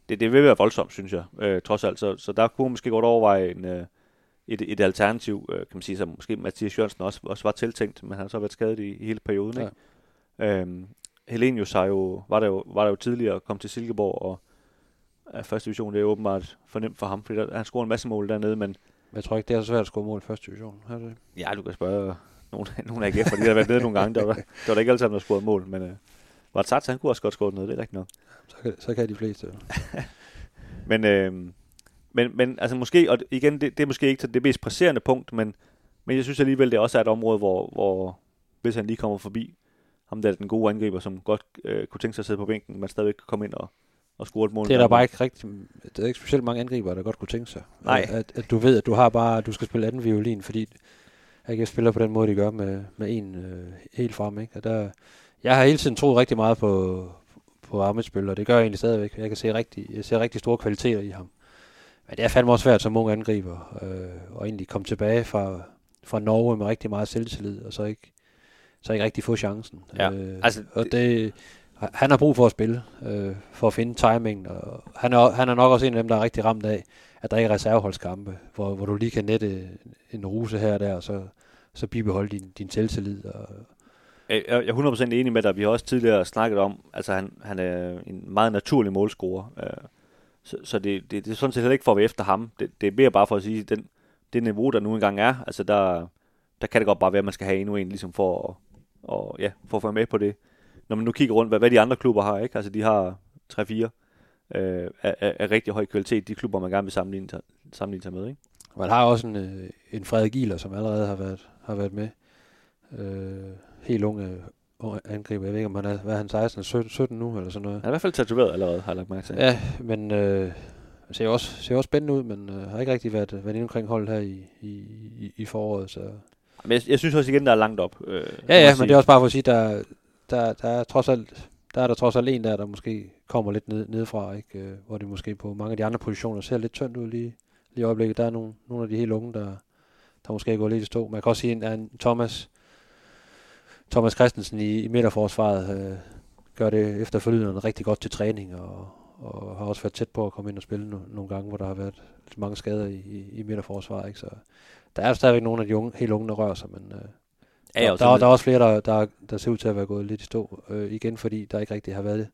det, det vil være voldsomt, synes jeg, øh, trods alt. Så, så der kunne man måske godt overveje en, øh, et, et alternativ, øh, kan man sige, som måske Mathias Jørgensen også, også var tiltænkt, men han har så været skadet i, i hele perioden. Ikke? Ja. Øhm, Helenius har jo, var, der jo, var der jo tidligere kom til Silkeborg, og ja, første division, det er åbenbart fornemt for ham, fordi der, han scorer en masse mål dernede, men... Men jeg tror ikke, det er så svært at score mål i første division. Har det? Ja, du kan spørge nogle, (laughs) nogle af AGF, fordi der har været nede nogle gange, der var, der var der ikke altid, der har scoret mål, men øh, var det han kunne også godt score noget, det er rigtigt nok. Så kan, så kan de fleste. (laughs) men, øh, men, men altså måske, og igen, det, det er måske ikke det mest presserende punkt, men, men jeg synes alligevel, det også er et område, hvor, hvor hvis han lige kommer forbi, ham der er den gode angriber, som godt øh, kunne tænke sig at sidde på bænken, men stadigvæk kan komme ind og, og score et mål. Det er der bare ikke rigtig, det er ikke specielt mange angriber, der godt kunne tænke sig. Nej. At, at du ved, at du har bare, at du skal spille anden violin, fordi AGF spiller på den måde, de gør med, med en øh, helt frem. Ikke? Og der, jeg har hele tiden troet rigtig meget på, på Armidsbøl, og det gør jeg egentlig stadigvæk. Jeg kan se rigtig, jeg ser rigtig store kvaliteter i ham. Men det er fandme også svært som ung angriber, øh, og egentlig komme tilbage fra, fra Norge med rigtig meget selvtillid, og så ikke, så ikke rigtig få chancen. Ja, øh, altså, og det, han har brug for at spille, øh, for at finde timingen, og han er, han er nok også en af dem, der er rigtig ramt af, at der ikke er reserveholdskampe, hvor, hvor du lige kan nette en ruse her og der, og så, så bibeholde din, din selvtillid. Og jeg, jeg er 100% enig med dig. Vi har også tidligere snakket om, altså han, han er en meget naturlig målscorer. Øh, så, så det, det, det er sådan set heller ikke for at være efter ham. Det, det er mere bare for at sige, den, det niveau, der nu engang er, altså der, der kan det godt bare være, at man skal have endnu en, ligesom for at, og, ja, for at få med på det. Når man nu kigger rundt, hvad, hvad de andre klubber har, ikke? Altså de har 3-4 øh, af, af, af rigtig høj kvalitet, de klubber, man gerne vil sammenligne, sammenligne sig med, ikke? Man har også en, en Frederik Gieler, som allerede har været, har været med. Øh, helt unge angriber. Jeg ved ikke, om han er, hvad er han, 16 17, 17 nu, eller sådan noget. Han er i hvert fald tatoveret allerede, har jeg lagt mærke til. Ja, men øh, ser også, ser også spændende ud, men øh, har ikke rigtig været, været inde omkring holdet her i, i, i, i foråret. Så. Men jeg, jeg, synes også igen, der er langt op. Øh, ja, ja, men det er også bare for at sige, der, der, der er trods alt der er der trods alt en der, der måske kommer lidt ned, nedfra, ikke? Øh, hvor det måske på mange af de andre positioner ser lidt tyndt ud lige, lige i øjeblikket. Der er nogle, nogle af de helt unge, der, der måske går lidt i stå. Man kan også sige, at en Thomas, Thomas Christensen i, i midterforsvaret øh, gør det efterfølgende rigtig godt til træning, og, og har også været tæt på at komme ind og spille no, nogle gange, hvor der har været mange skader i, i, i midterforsvaret. Ikke? Så der er stadigvæk nogle af de unge, helt unge, der rører sig, men øh, ja, der, der, der, er også flere, der, der, der ser ud til at være gået lidt i stå. Øh, igen, fordi der ikke rigtig har været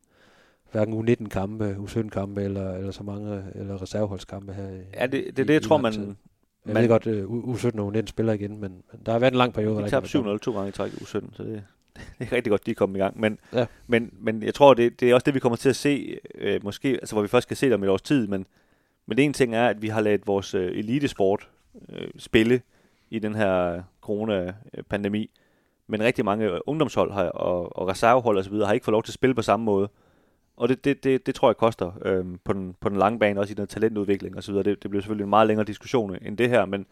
hverken U19 kampe, U17 kampe eller, eller så mange eller reserveholdskampe her. Ja, det, det, det, det jeg tror man, jeg man, ved godt, uh, U17 og U19 spiller igen, men, men der har været en lang periode. De tabte 7-0 to gange i træk i U17, så det, (laughs) det er rigtig godt, de er kommet i gang. Men, ja. men, men jeg tror, det, det er også det, vi kommer til at se, øh, måske, altså hvor vi først skal se det om et års tid, men, men ene ting er, at vi har ladet vores øh, elitesport øh, spille i den her corona-pandemi, men rigtig mange ungdomshold har, og, og reservehold osv. har ikke fået lov til at spille på samme måde. Og det, det, det, det tror jeg koster øhm, på, den, på den lange bane, også i den talentudvikling osv. Det, det bliver selvfølgelig en meget længere diskussion end det her, men,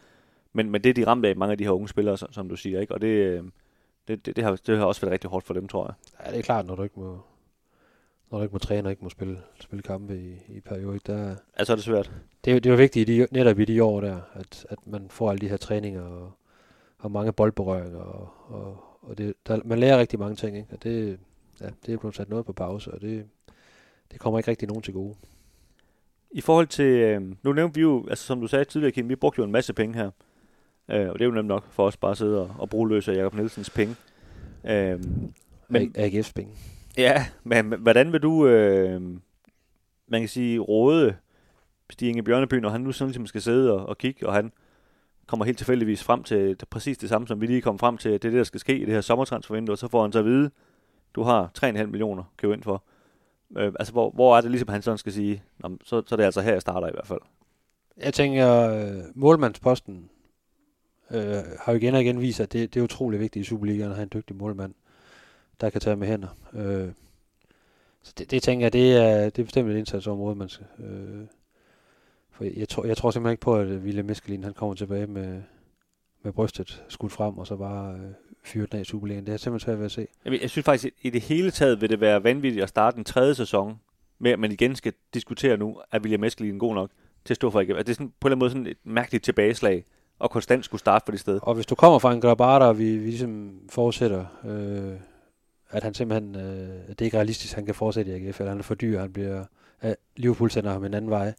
men, men det er de ramt af, mange af de her unge spillere, som, som du siger. ikke Og det, øhm, det, det, det, har, det har også været rigtig hårdt for dem, tror jeg. Ja, det er klart, når du ikke må, når du ikke må træne og ikke må spille, spille kampe i, i periode. Der, altså er det svært. Det, er, det er jo vigtigt i de, netop i de år der, at, at man får alle de her træninger og, og mange boldberøringer. Og, og, og det, der, man lærer rigtig mange ting, ikke? og det, ja, det er blevet sat noget på pause, og det, det kommer ikke rigtig nogen til gode. I forhold til, øh, nu nævnte vi jo, altså som du sagde tidligere, Kim, vi brugte jo en masse penge her. Øh, og det er jo nemt nok for os bare at sidde og, og bruge løs af Jacob Nielsens penge. Øh, men, AGF's penge. Ja, men hvordan vil du, øh, man kan sige, råde Stig Inge Bjørneby, når han nu sådan ligesom skal sidde og, og kigge, og han kommer helt tilfældigvis frem til det, præcis det samme, som vi lige kom frem til, det er det, der skal ske i det her sommertransfervindue, og så får han så at vide, du har 3,5 millioner købe ind for. Øh, altså, hvor, hvor er det ligesom, han sådan skal sige, Nå, så, så er det altså her, jeg starter i hvert fald. Jeg tænker, øh, målmandsposten øh, har jo igen og igen vist, at det, det er utrolig vigtigt i Superligaen at have en dygtig målmand, der kan tage med hænder. Øh, så det, det tænker jeg, det er, det er bestemt et indsatsområde, man skal... Øh, for jeg, tror, jeg tror simpelthen ikke på, at William Meskelin, han kommer tilbage med, med brystet skudt frem, og så bare øh, fyret den af i Superligaen. Det er simpelthen svært ved at se. Jamen, jeg synes faktisk, at i det hele taget vil det være vanvittigt at starte en tredje sæson med, at man igen skal diskutere nu, er William Meskelin god nok til at stå for igen. Er det sådan, på en eller anden måde sådan et mærkeligt tilbageslag, og konstant skulle starte på det sted. Og hvis du kommer fra en Grabada, og vi, vi ligesom forudsætter, øh, at han simpelthen, øh, det er ikke realistisk, han kan fortsætte i AGF, eller han er for dyr, han bliver, øh, Liverpool sender ham en anden vej,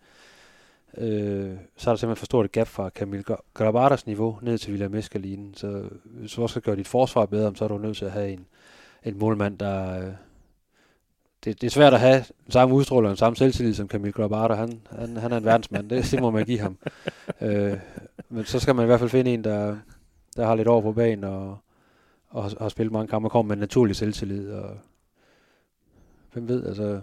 øh, så er der simpelthen for stort et gap fra Camille Grabadas niveau ned til William Mescalinen. Så hvis du også skal gøre dit forsvar bedre, så er du nødt til at have en, en målmand, der... Øh, det, det er svært at have den samme udstråler og den samme selvtillid som Camille Grabada. Han, han, han er en verdensmand, det, det må man give ham. (laughs) øh, men så skal man i hvert fald finde en, der, der har lidt over på banen og, og har spillet mange kampe og kommer med naturlig selvtillid. Og hvem ved, altså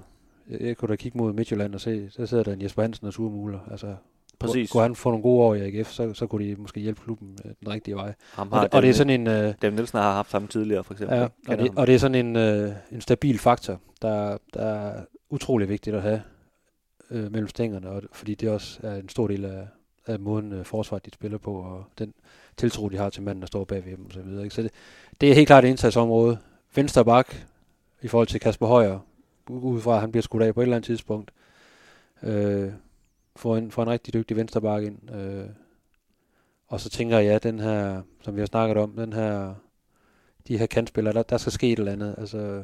jeg, kunne da kigge mod Midtjylland og se, så sidder der en Jesper Hansen og surmuler. Altså, Præcis. Kunne han få nogle gode år i AGF, så, så kunne de måske hjælpe klubben den rigtige vej. Ham har og, det, og det er sådan en... Uh, Dem Nielsen har haft ham tidligere, for eksempel. Ja, og det, og det er sådan en, uh, en stabil faktor, der, der er utrolig vigtigt at have uh, mellem stængerne, og, fordi det også er en stor del af, af måden uh, forsvaret de spiller på, og den tiltro, de har til manden, der står bagved dem, og så videre. Ikke? Så det, det er helt klart et indsatsområde. Venstre bak, i forhold til Kasper Højer, udefra, at han bliver skudt af på et eller andet tidspunkt. Øh, får, en, får en rigtig dygtig vensterbakke ind. Øh, og så tænker jeg, at den her, som vi har snakket om, den her, de her kantspillere, der, der skal ske et eller andet. Altså,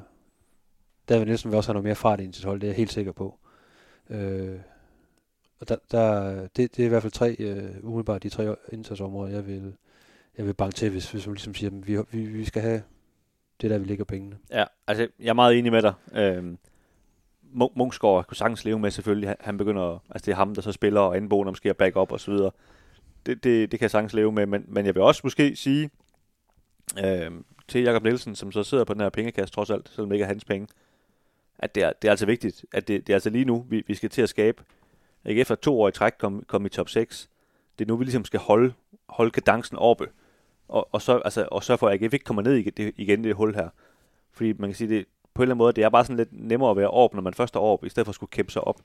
David Nielsen vil også have noget mere fart ind til hold, det er jeg helt sikker på. Øh, og der, der, det, det er i hvert fald tre, øh, umiddelbart de tre indsatsområder, jeg vil, jeg vil banke til, hvis, hvis man ligesom siger, at vi, vi, vi skal have det der, vi ligger pengene. Ja, altså jeg er meget enig med dig. Øhm, Mungsgaard kunne sagtens leve med selvfølgelig. Han begynder, altså det er ham, der så spiller, og anboen måske er back up og så videre. Det, det, det kan jeg sagtens leve med, men, men jeg vil også måske sige øh, til Jakob Nielsen, som så sidder på den her pengekasse trods alt, selvom det ikke er hans penge, at det er, det er altså vigtigt, at det, det er altså lige nu, vi, vi skal til at skabe. Ikke efter to år i træk kom, kom i top 6. Det er nu, vi ligesom skal holde, holde kadencen oppe og, og, så, altså, og sørge for, at AGF ikke kommer ned i det, igen det hul her. Fordi man kan sige, det på en eller anden måde, det er bare sådan lidt nemmere at være op, når man først er op, i stedet for at skulle kæmpe sig op.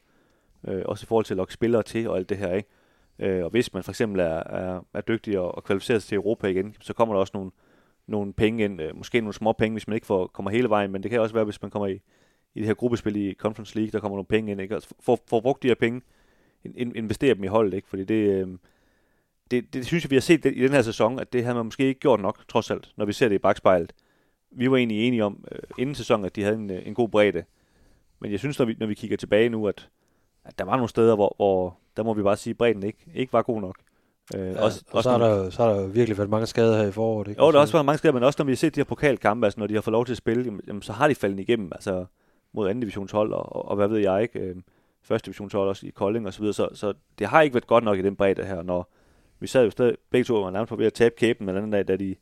Øh, også i forhold til at lokke spillere til og alt det her, ikke? Øh, og hvis man for eksempel er, er, er dygtig og, og kvalificerer sig til Europa igen, så kommer der også nogle, nogle penge ind, øh, måske nogle små penge, hvis man ikke får, kommer hele vejen, men det kan også være, hvis man kommer i, i det her gruppespil i Conference League, der kommer nogle penge ind, ikke? Og for, for brugt de her penge, in, investere dem i holdet, ikke? Fordi det, øh, det, det synes jeg, vi har set i den her sæson, at det havde man måske ikke gjort nok, trods alt, når vi ser det i bagspejlet. Vi var egentlig enige om øh, inden sæsonen, at de havde en, øh, en god bredde. Men jeg synes, når vi, når vi kigger tilbage nu, at, at der var nogle steder, hvor, hvor der må vi bare sige, at bredden ikke, ikke var god nok. Øh, ja, også, og også så, har der, så har der virkelig været mange skader her i foråret. Ikke? Jo, der har også været mange skader, men også når vi har set de her pokalkampe, altså når de har fået lov til at spille, jamen, så har de faldet igennem, altså mod anden divisionshold, og, og, og hvad ved jeg ikke, øh, første divisionshold også i Kolding og så videre, så, så det har ikke været godt nok i den bredde her, når, vi sad jo stadig, begge to var nærmest på ved at tabe kæben med den dag, da de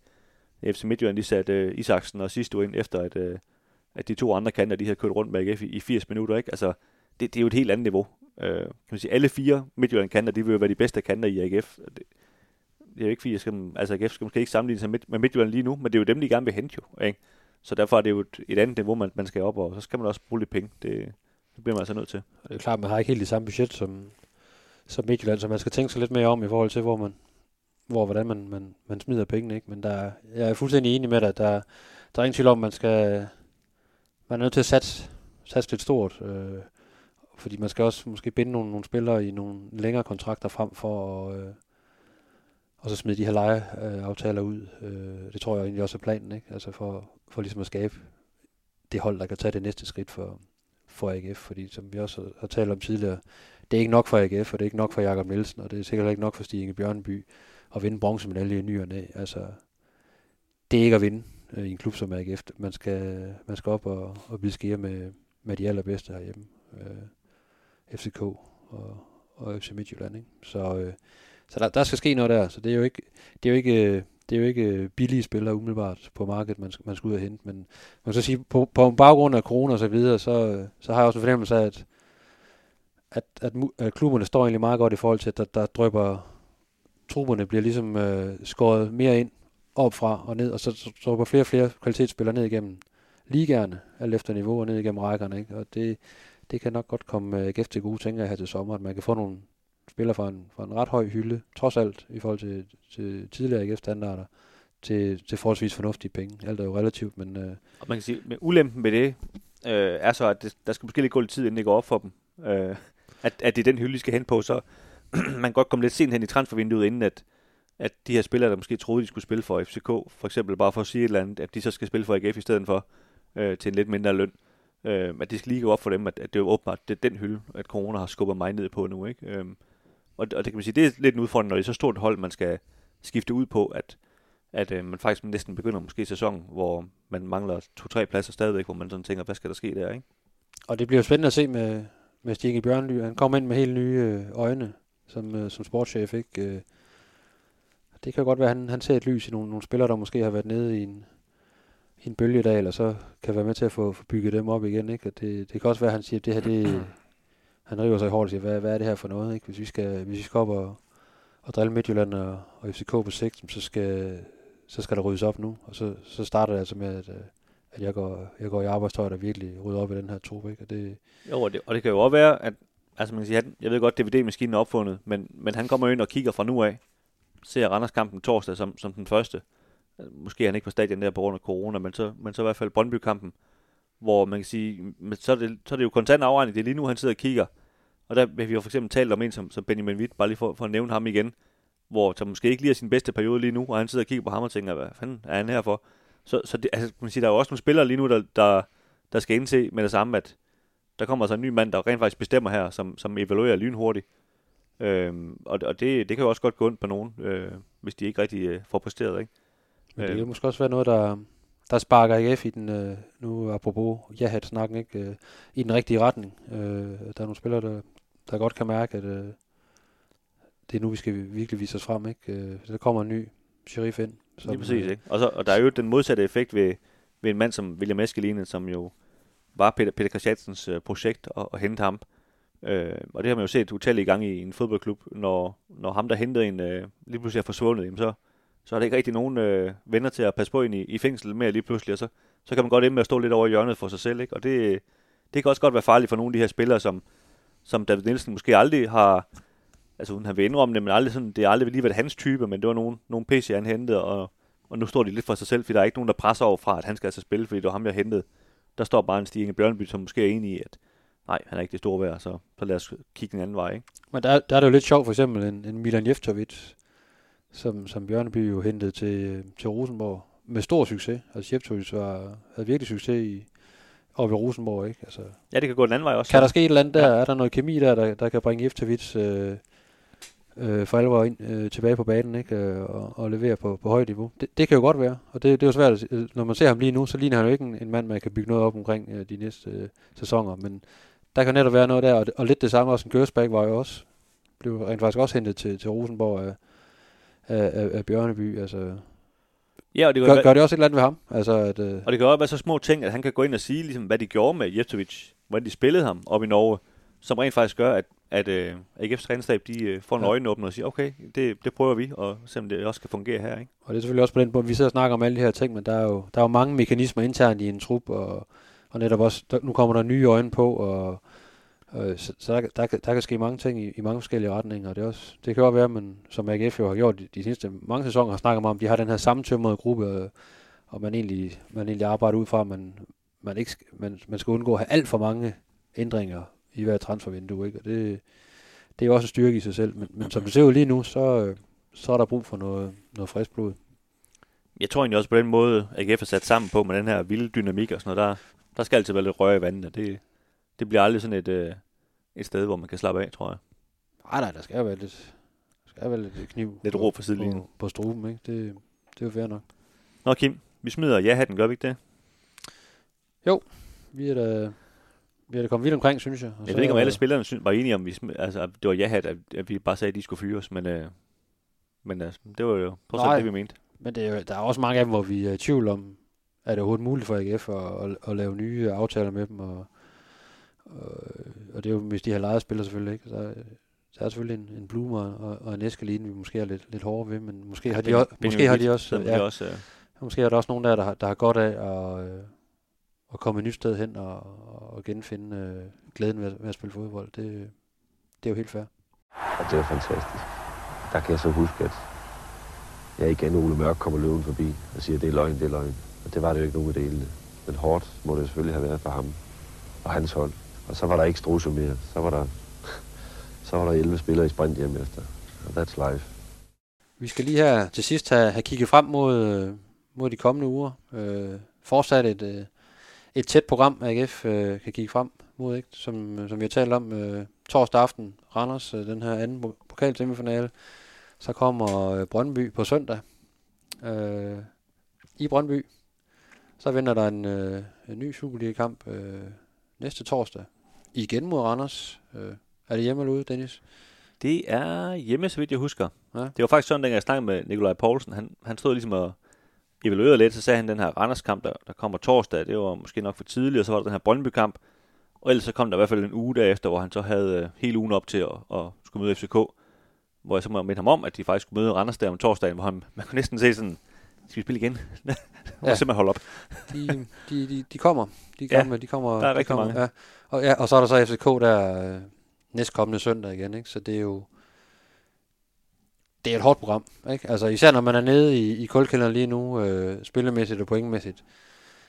FC Midtjylland de satte øh, Isaksen og sidste ind efter, at, øh, at de to andre kanter, de havde kørt rundt med AGF i, i 80 minutter. Ikke? Altså, det, det, er jo et helt andet niveau. Øh, kan man sige, alle fire Midtjylland kanter, de vil jo være de bedste kanter i AGF. Det, det er jo ikke fordi, jeg skal, altså AGF skal måske ikke sammenligne sig med, med Midtjylland lige nu, men det er jo dem, de gerne vil hente jo. Ikke? Så derfor er det jo et, et andet niveau, man, man skal op, og så skal man også bruge lidt penge. Det, det bliver man altså nødt til. Det er klart, man har ikke helt det samme budget som, som Midtjylland, så man skal tænke sig lidt mere om i forhold til, hvor man, hvor hvordan man, man, man smider pengene. Ikke? Men der, jeg er fuldstændig enig med dig. Der, der er ingen tvivl om, man skal man er nødt til at satse, satse lidt stort. Øh, fordi man skal også måske binde nogle, nogle spillere i nogle længere kontrakter frem for at, øh, og så smide de her lejeaftaler ud. Øh, det tror jeg egentlig også er planen, ikke? Altså for, for ligesom at skabe det hold, der kan tage det næste skridt for, for AGF, fordi som vi også har, talt om tidligere, det er ikke nok for AGF, og det er ikke nok for Jakob Nielsen, og det er sikkert ikke nok for Stig Inge Bjørnby at vinde bronzemedalje i ny og næ. Altså, det er ikke at vinde øh, i en klub som AGF. Man skal, man skal op og, og blive skære med, med de allerbedste herhjemme. Øh, FCK og, og FC Midtjylland. Ikke? Så, øh, Så der, der skal ske noget der, så det er jo ikke, det er jo ikke, det er jo ikke øh, billige spillere umiddelbart på markedet, man man skal ud og hente. Men man kan så sige, på, på baggrund af corona og så videre, så, så har jeg også en fornemmelse af, at, at, at, at klubberne står egentlig meget godt i forhold til, at der, der drøber trupperne bliver ligesom øh, skåret mere ind opfra og ned, og så, så, flere og flere kvalitetsspillere ned igennem ligerne, alt efter niveau og ned igennem rækkerne. Ikke? Og det, det kan nok godt komme øh, AGF til gode, tænker jeg her til sommer, at man kan få nogle spillere fra en, fra en ret høj hylde, trods alt i forhold til, til tidligere AGF-standarder, til, til forholdsvis fornuftige penge. Alt er jo relativt, men... Øh, og man kan sige, med ulempen ved det, øh, er så, at det, der skal måske lidt gå lidt tid, inden det går op for dem. Øh, at, at det er den hylde, de skal hen på, så (clears throat) man godt komme lidt sent hen i transfervinduet, inden at, at de her spillere, der måske troede, de skulle spille for FCK, for eksempel bare for at sige et eller andet, at de så skal spille for AGF i stedet for, øh, til en lidt mindre løn. Øh, at det skal lige gå op for dem, at, at det er jo åbenbart det er den hylde, at corona har skubbet mig ned på nu. Ikke? Øh, og, og det kan man sige, det er lidt en udfordring, når det er så stort hold, man skal skifte ud på, at, at øh, man faktisk næsten begynder måske sæson, hvor man mangler to-tre pladser stadigvæk, hvor man sådan tænker, hvad skal der ske der, ikke? Og det bliver spændende at se med, med Stig Bjørnly. Han kommer ind med helt nye øh, øjne som, øh, som sportschef, ikke? Øh, det kan godt være, at han, han ser et lys i nogle, nogle spillere, der måske har været nede i en, i en bølgedal, og så kan være med til at få, få bygget dem op igen. Ikke? Og det, det kan også være, at han siger, at det her, det, (clears throat) han river sig i hårdt og siger, hvad, hvad er det her for noget? Ikke? Hvis, vi skal, hvis vi skal op og, og drille Midtjylland og, og FCK på sigt, så skal, så skal der ryddes op nu. Og så, så starter det altså med, at, at jeg, går, jeg går i arbejdstøj, der virkelig rydder op i den her trup. Ikke? Og det, jo, og det, og det kan jo også være, at altså man kan sige, han, jeg ved godt, DVD-maskinen er opfundet, men, men han kommer ind og kigger fra nu af, ser Randers-kampen torsdag som, som den første. Måske er han ikke på stadion der på grund af corona, men så, men så i hvert fald Brøndby-kampen, hvor man kan sige, men så, er det, så er det jo kontant afregning, det er lige nu, han sidder og kigger. Og der har vi jo for eksempel talt om en som, som Benjamin Witt, bare lige for, for at nævne ham igen, hvor som måske ikke lige er sin bedste periode lige nu, og han sidder og kigger på ham og tænker, hvad fanden er han her for? Så, så det, altså, man siger, der er jo også nogle spillere lige nu, der, der, der skal indse med det samme, at der kommer altså en ny mand, der rent faktisk bestemmer her, som, som evaluerer lynhurtigt. Øhm, og og det, det kan jo også godt gå ondt på nogen, øh, hvis de ikke rigtig øh, får præsteret. Ikke? Men det kan øh. måske også være noget, der, der sparker AGF i den, øh, nu apropos ja-hat-snakken, ikke, øh, i den rigtige retning. Øh, der er nogle spillere, der, der godt kan mærke, at øh, det er nu, vi skal virkelig vise os frem. Ikke? Øh, der kommer en ny sheriff ind. Som, Lige præcis, øh, ikke? Og, så, og der er jo den modsatte effekt ved, ved en mand som William Eskeline, som jo var Peter, Peter Christiansens øh, projekt at, at hente ham. Øh, og det har man jo set utallige gange i en fodboldklub, når, når ham, der hentede en, øh, lige pludselig er forsvundet, jamen så, så er der ikke rigtig nogen øh, venner til at passe på ind i, i fængsel mere lige pludselig, og så, så kan man godt ende med at stå lidt over hjørnet for sig selv, ikke? og det, det kan også godt være farligt for nogle af de her spillere, som, som David Nielsen måske aldrig har, altså uden han vil indrømme det, men aldrig sådan, det er aldrig lige været hans type, men det var nogen, nogen PC, han hentede, og, og nu står de lidt for sig selv, fordi der er ikke nogen, der presser over fra, at han skal altså spille, fordi det var ham, jeg hentede. Der står bare en Stig Inge Bjørnby, som måske er enig i, at nej, han er ikke det store værd, så, så lad os kigge en anden vej. Ikke? Men der, der er det jo lidt sjovt, for eksempel en, en Milan Jeftovic, som, som Bjørneby jo hentede til, til Rosenborg med stor succes. Altså Jeftovic var, havde virkelig succes i, oppe i Rosenborg, ikke? Altså, ja, det kan gå den anden vej også. Kan der ske et eller andet der? Ja. Er der noget kemi der, der, der kan bringe Jeftovic øh, øh, for alvor ind, øh, tilbage på banen, ikke? Øh, og, og levere på, på højt niveau? Det, det kan jo godt være, og det, det er jo svært. Når man ser ham lige nu, så ligner han jo ikke en, en mand, man kan bygge noget op omkring øh, de næste øh, sæsoner, men der kan netop være noget der, og, og lidt det samme også. En Gørsbæk var jo også, blev rent faktisk også hentet til, til Rosenborg af, af, af, af Bjørneby. Altså, ja, og det gør, gør det også et eller andet ved ham? Altså, at, øh, og det kan også være så små ting, at han kan gå ind og sige, ligesom, hvad de gjorde med Jeftovic, hvordan de spillede ham op i Norge, som rent faktisk gør, at, at uh, AGF's trænerstab, de uh, får en ja. øjenåbner og siger, okay, det, det prøver vi, og selvom det også kan fungere her. Ikke? Og det er selvfølgelig også på den måde, vi sidder og snakker om alle de her ting, men der er jo, der er jo mange mekanismer internt i en trup, og, og netop også, der, nu kommer der nye øjne på, og Øh, så så der, der, der kan ske mange ting i, i mange forskellige retninger, og det, er også, det kan også være, man, som AGF jo har gjort de, de sidste mange sæsoner, har snakket om, de har den her sammentømrede gruppe, og, og man, egentlig, man egentlig arbejder ud fra, at man, man, ikke, man, man skal undgå at have alt for mange ændringer i hver transfervindue, ikke? og det, det er jo også en styrke i sig selv, men, men som det ser ud lige nu, så, så er der brug for noget, noget frisk blod. Jeg tror egentlig også på den måde, AGF er sat sammen på med den her vilde dynamik og sådan noget, der, der skal altid være lidt røre i vandet, og det, det bliver aldrig sådan et, øh, et sted, hvor man kan slappe af, tror jeg. Nej, nej, der skal jo være lidt, der skal være lidt kniv. Lidt ro for sidelinjen. På, på struben, ikke? Det, det er jo fair nok. Nå Kim, vi smider ja-hatten, gør vi ikke det? Jo, vi er da, vi er da kommet vidt omkring, synes jeg. Og jeg så, ved ikke, om alle spillerne synes, var enige om, vi altså, det var ja-hat, at, at vi bare sagde, at de skulle fyres, men øh, Men altså, det var jo Nej. alt det, vi mente. Men det er, der er også mange af dem, hvor vi er i tvivl om, er det overhovedet muligt for AGF at, at, at lave nye aftaler med dem, og, og, og det er jo, hvis de har lejet spillere selvfølgelig, ikke? Så, der er selvfølgelig en, en Blumer og, og en Eskelin, vi måske er lidt, lidt hårdere ved, men måske har de, også, måske har de også, ja. ja, også øh, måske er der også nogen der, der har, der har godt af at, øh, at komme et nyt sted hen og, og genfinde øh, glæden ved, at- ved at spille fodbold. Det, det er jo helt fair. Og det var fantastisk. Der kan jeg så huske, at jeg igen, Ole Mørk, kommer løven forbi og siger, det er løgn, det er løgn. Og det var det jo ikke nogen af delene. Men hårdt må det selvfølgelig have været for ham og hans hold. Og så var der ikke Strusse mere. Så var der, (laughs) så var der 11 spillere i sprint hjem efter. Og that's life. Vi skal lige her til sidst have, have kigget frem mod, mod de kommende uger. Øh, fortsat et, øh, et tæt program, AGF øh, kan kigge frem mod, ikke? Som, øh, som vi har talt om øh, torsdag aften. Randers, øh, den her anden po- pokalsemifinale. Så kommer øh, Brøndby på søndag øh, i Brøndby. Så venter der en, øh, en ny Superliga-kamp øh, næste torsdag. Igen mod Randers. Øh, er det hjemme eller ude, Dennis? Det er hjemme, så vidt jeg husker. Ja. Det var faktisk sådan, dengang jeg snakkede med Nikolaj Poulsen, han, han stod ligesom og evaluerede lidt, så sagde han, den her Randers-kamp, der, der kommer torsdag, det var måske nok for tidligt, og så var der den her Brøndby-kamp, og ellers så kom der i hvert fald en uge derefter, hvor han så havde øh, hele ugen op til at, at skulle møde FCK, hvor jeg så må minde ham om, at de faktisk skulle møde Randers der om torsdagen, hvor han, (laughs) man kunne næsten se sådan, skal vi spille igen? (laughs) ja. Ja. simpelthen holde op. de, de, de, de kommer. De Ja, kommer, de kommer, der er de rigtig kommer, mange. Ja. Og, ja, og så er der så FCK der øh, næstkommende søndag igen, ikke? Så det er jo det er et hårdt program, ikke? Altså især når man er nede i, i koldkælderen lige nu, øh, spillemæssigt og pointmæssigt,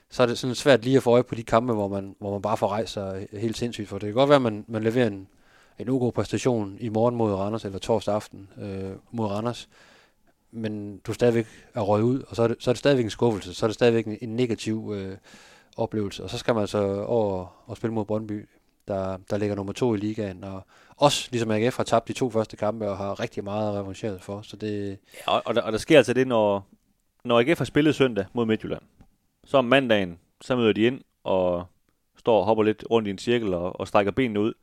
så er det sådan svært lige at få øje på de kampe, hvor man, hvor man bare får rejst sig helt sindssygt. For det kan godt være, at man, man leverer en, en god præstation i morgen mod Randers, eller torsdag aften øh, mod Randers, men du stadigvæk er røget ud, og så er det, så er det stadigvæk en skuffelse, så er det stadigvæk en, en negativ øh, oplevelse, og så skal man så over og spille mod Brøndby, der, der ligger nummer to i ligaen, og også ligesom AGF har tabt de to første kampe, og har rigtig meget revancheret for, så det, Ja, og, og, der, og der sker altså det, når, når AGF har spillet søndag mod Midtjylland, så om mandagen, så møder de ind og står og hopper lidt rundt i en cirkel og, og strækker benene ud.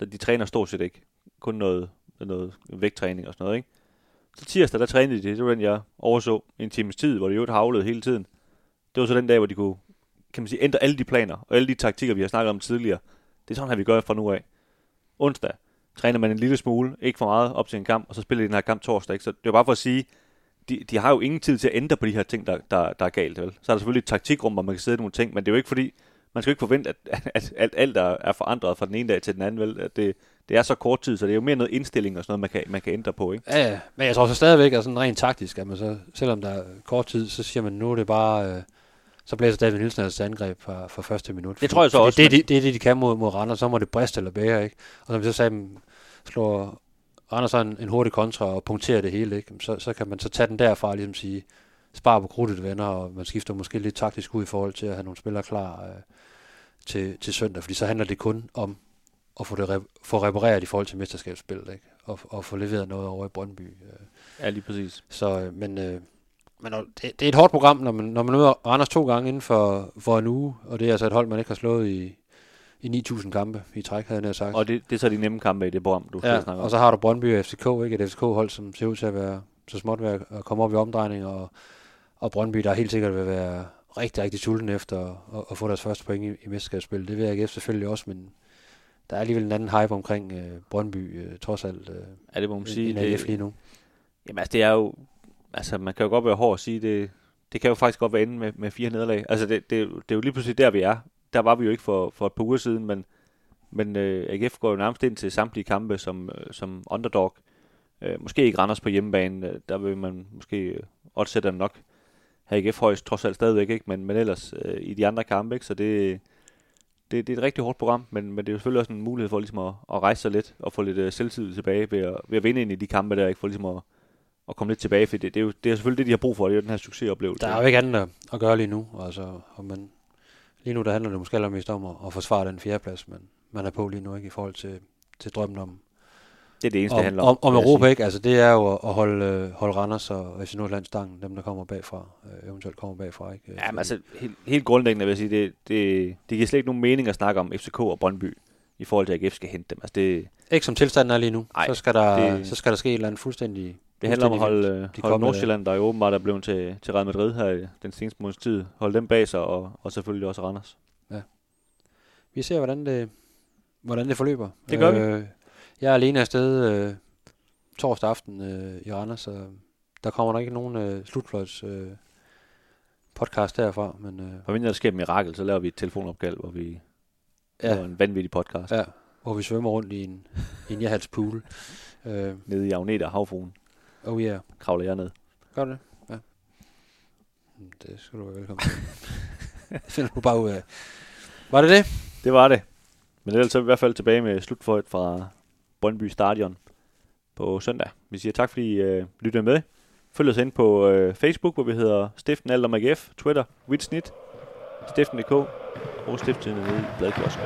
Da de træner stort set ikke. Kun noget, noget vægttræning og sådan noget, ikke? Så tirsdag, der trænede de, det var den, jeg overså en times tid, hvor de jo havlede hele tiden. Det var så den dag, hvor de kunne, kan man sige, ændre alle de planer og alle de taktikker, vi har snakket om tidligere. Det er sådan her, vi gør fra nu af. Onsdag træner man en lille smule, ikke for meget, op til en kamp, og så spiller de den her kamp torsdag. Ikke? Så det er bare for at sige, de, de har jo ingen tid til at ændre på de her ting, der, der, der er galt. Vel? Så er der selvfølgelig et taktikrum, hvor man kan sidde nogle ting, men det er jo ikke fordi, man skal jo ikke forvente, at, at, at, alt er, er forandret fra den ene dag til den anden. Vel? At det, det er så kort tid, så det er jo mere noget indstilling og sådan noget, man kan, man kan ændre på. Ikke? ja, ja, men jeg tror så stadigvæk, at sådan rent taktisk, at man så, selvom der er kort tid, så siger man, nu er det bare, øh, så blæser David Nielsen altså angreb fra, fra første minut. Det tror jeg så også, Det, det, det, er det, de kan mod, mod Randers, så må det briste eller bære, ikke? Og som vi så sagde, slår Randers en, en hurtig kontra og punkterer det hele, ikke? Så, så kan man så tage den derfra og ligesom sige, spare på krudtet venner, og man skifter måske lidt taktisk ud i forhold til at have nogle spillere klar øh, til, til søndag, fordi så handler det kun om at få, det re- få repareret i forhold til mesterskabsspillet, ikke? Og, og få leveret noget over i Brøndby. Øh. Ja, lige præcis. Så, øh, men, øh, men det, det er et hårdt program, når man, når man møder Randers to gange inden for, for en uge, og det er altså et hold, man ikke har slået i, i 9.000 kampe i træk, havde jeg sagt. Og det, det er så de nemme kampe i det program, du ja, snakker om. og så har du Brøndby og FCK, ikke? Et FCK-hold, som ser ud til at være så småt ved at- komme op i omdrejning, og, og Brøndby, der helt sikkert vil være rigtig, rigtig sulten efter at, at få deres første point i, i mesterskabsspil. Det vil AGF selvfølgelig også, men der er alligevel en anden hype omkring øh, Brøndby, øh, trods alt, øh, ja, det må man sige. AGF lige nu. Jamen altså, det er jo... Altså, man kan jo godt være hård og sige, det, det kan jo faktisk godt være inde med, med fire nederlag. Altså, det, det, det er jo lige pludselig der, vi er. Der var vi jo ikke for, for et par uger siden, men, men øh, AGF går jo nærmest ind til samtlige kampe som, øh, som underdog. Øh, måske ikke Randers på hjemmebane, øh, der vil man måske øh, dem nok have AGF højst, trods alt stadigvæk ikke, men, men ellers øh, i de andre kampe, ikke? så det, det, det er et rigtig hårdt program, men, men det er jo selvfølgelig også en mulighed for ligesom at, at rejse sig lidt og få lidt øh, selvtid tilbage ved at, ved at vinde ind i de kampe der, ikke for ligesom at, at komme lidt tilbage, for det, det, er jo det er selvfølgelig det, de har brug for, det er jo den her succesoplevelse. Der er jo ikke andet at- gøre lige nu. Altså, og man, lige nu der handler det måske allermest om at, at forsvare den fjerdeplads, man, man er på lige nu, ikke i forhold til, til drømmen om, det er det eneste, om, det handler om, om. om Europa. Ikke? Altså, det er jo at, holde, øh, holde Randers og FC Nordjylland stangen, dem der kommer bagfra, øh, eventuelt kommer bagfra. Ikke? Ja, men altså, helt, helt grundlæggende vil jeg sige, det, det, det giver slet ikke nogen mening at snakke om FCK og Brøndby, i forhold til, at AGF skal hente dem. Altså, det, Ikke som tilstanden er lige nu. Ej, så, skal der, det- så skal der ske et eller andet fuldstændig Det handler om at holde, øh. De holde kom Nordsjælland, der jo åbenbart er blevet til, til Real Madrid her i den seneste måneds tid. Holde dem bag sig, og, og selvfølgelig også Randers. Vi ser, hvordan det, hvordan det forløber. Det gør vi. øh, Jeg er alene afsted øh, torsdag aften øh, i Randers, så der kommer nok ikke nogen øh, slutfløjts øh, podcast derfra. Men, øh, For mindre der sker et mirakel, så laver vi et telefonopkald, hvor vi ja. ja, laver en vanvittig podcast ja. ja, hvor vi svømmer rundt i en, i en Jahals-pool. (laughs) Øh, nede i Agneta Havfruen. Oh yeah. Kravler jeg ned. Gør du det? Ja. Mm, Det skal du være velkommen til. (laughs) Det finder du bare ud af. Var det det? Det var det. Men ellers er vi i hvert fald tilbage med slutføjet fra Brøndby Stadion på søndag. Vi siger tak, fordi I øh, lyttede med. Følg os ind på øh, Facebook, hvor vi hedder Stiften Alt om AGF, Twitter, Witsnit, Stiften.dk og Stiften i Bladkiosken.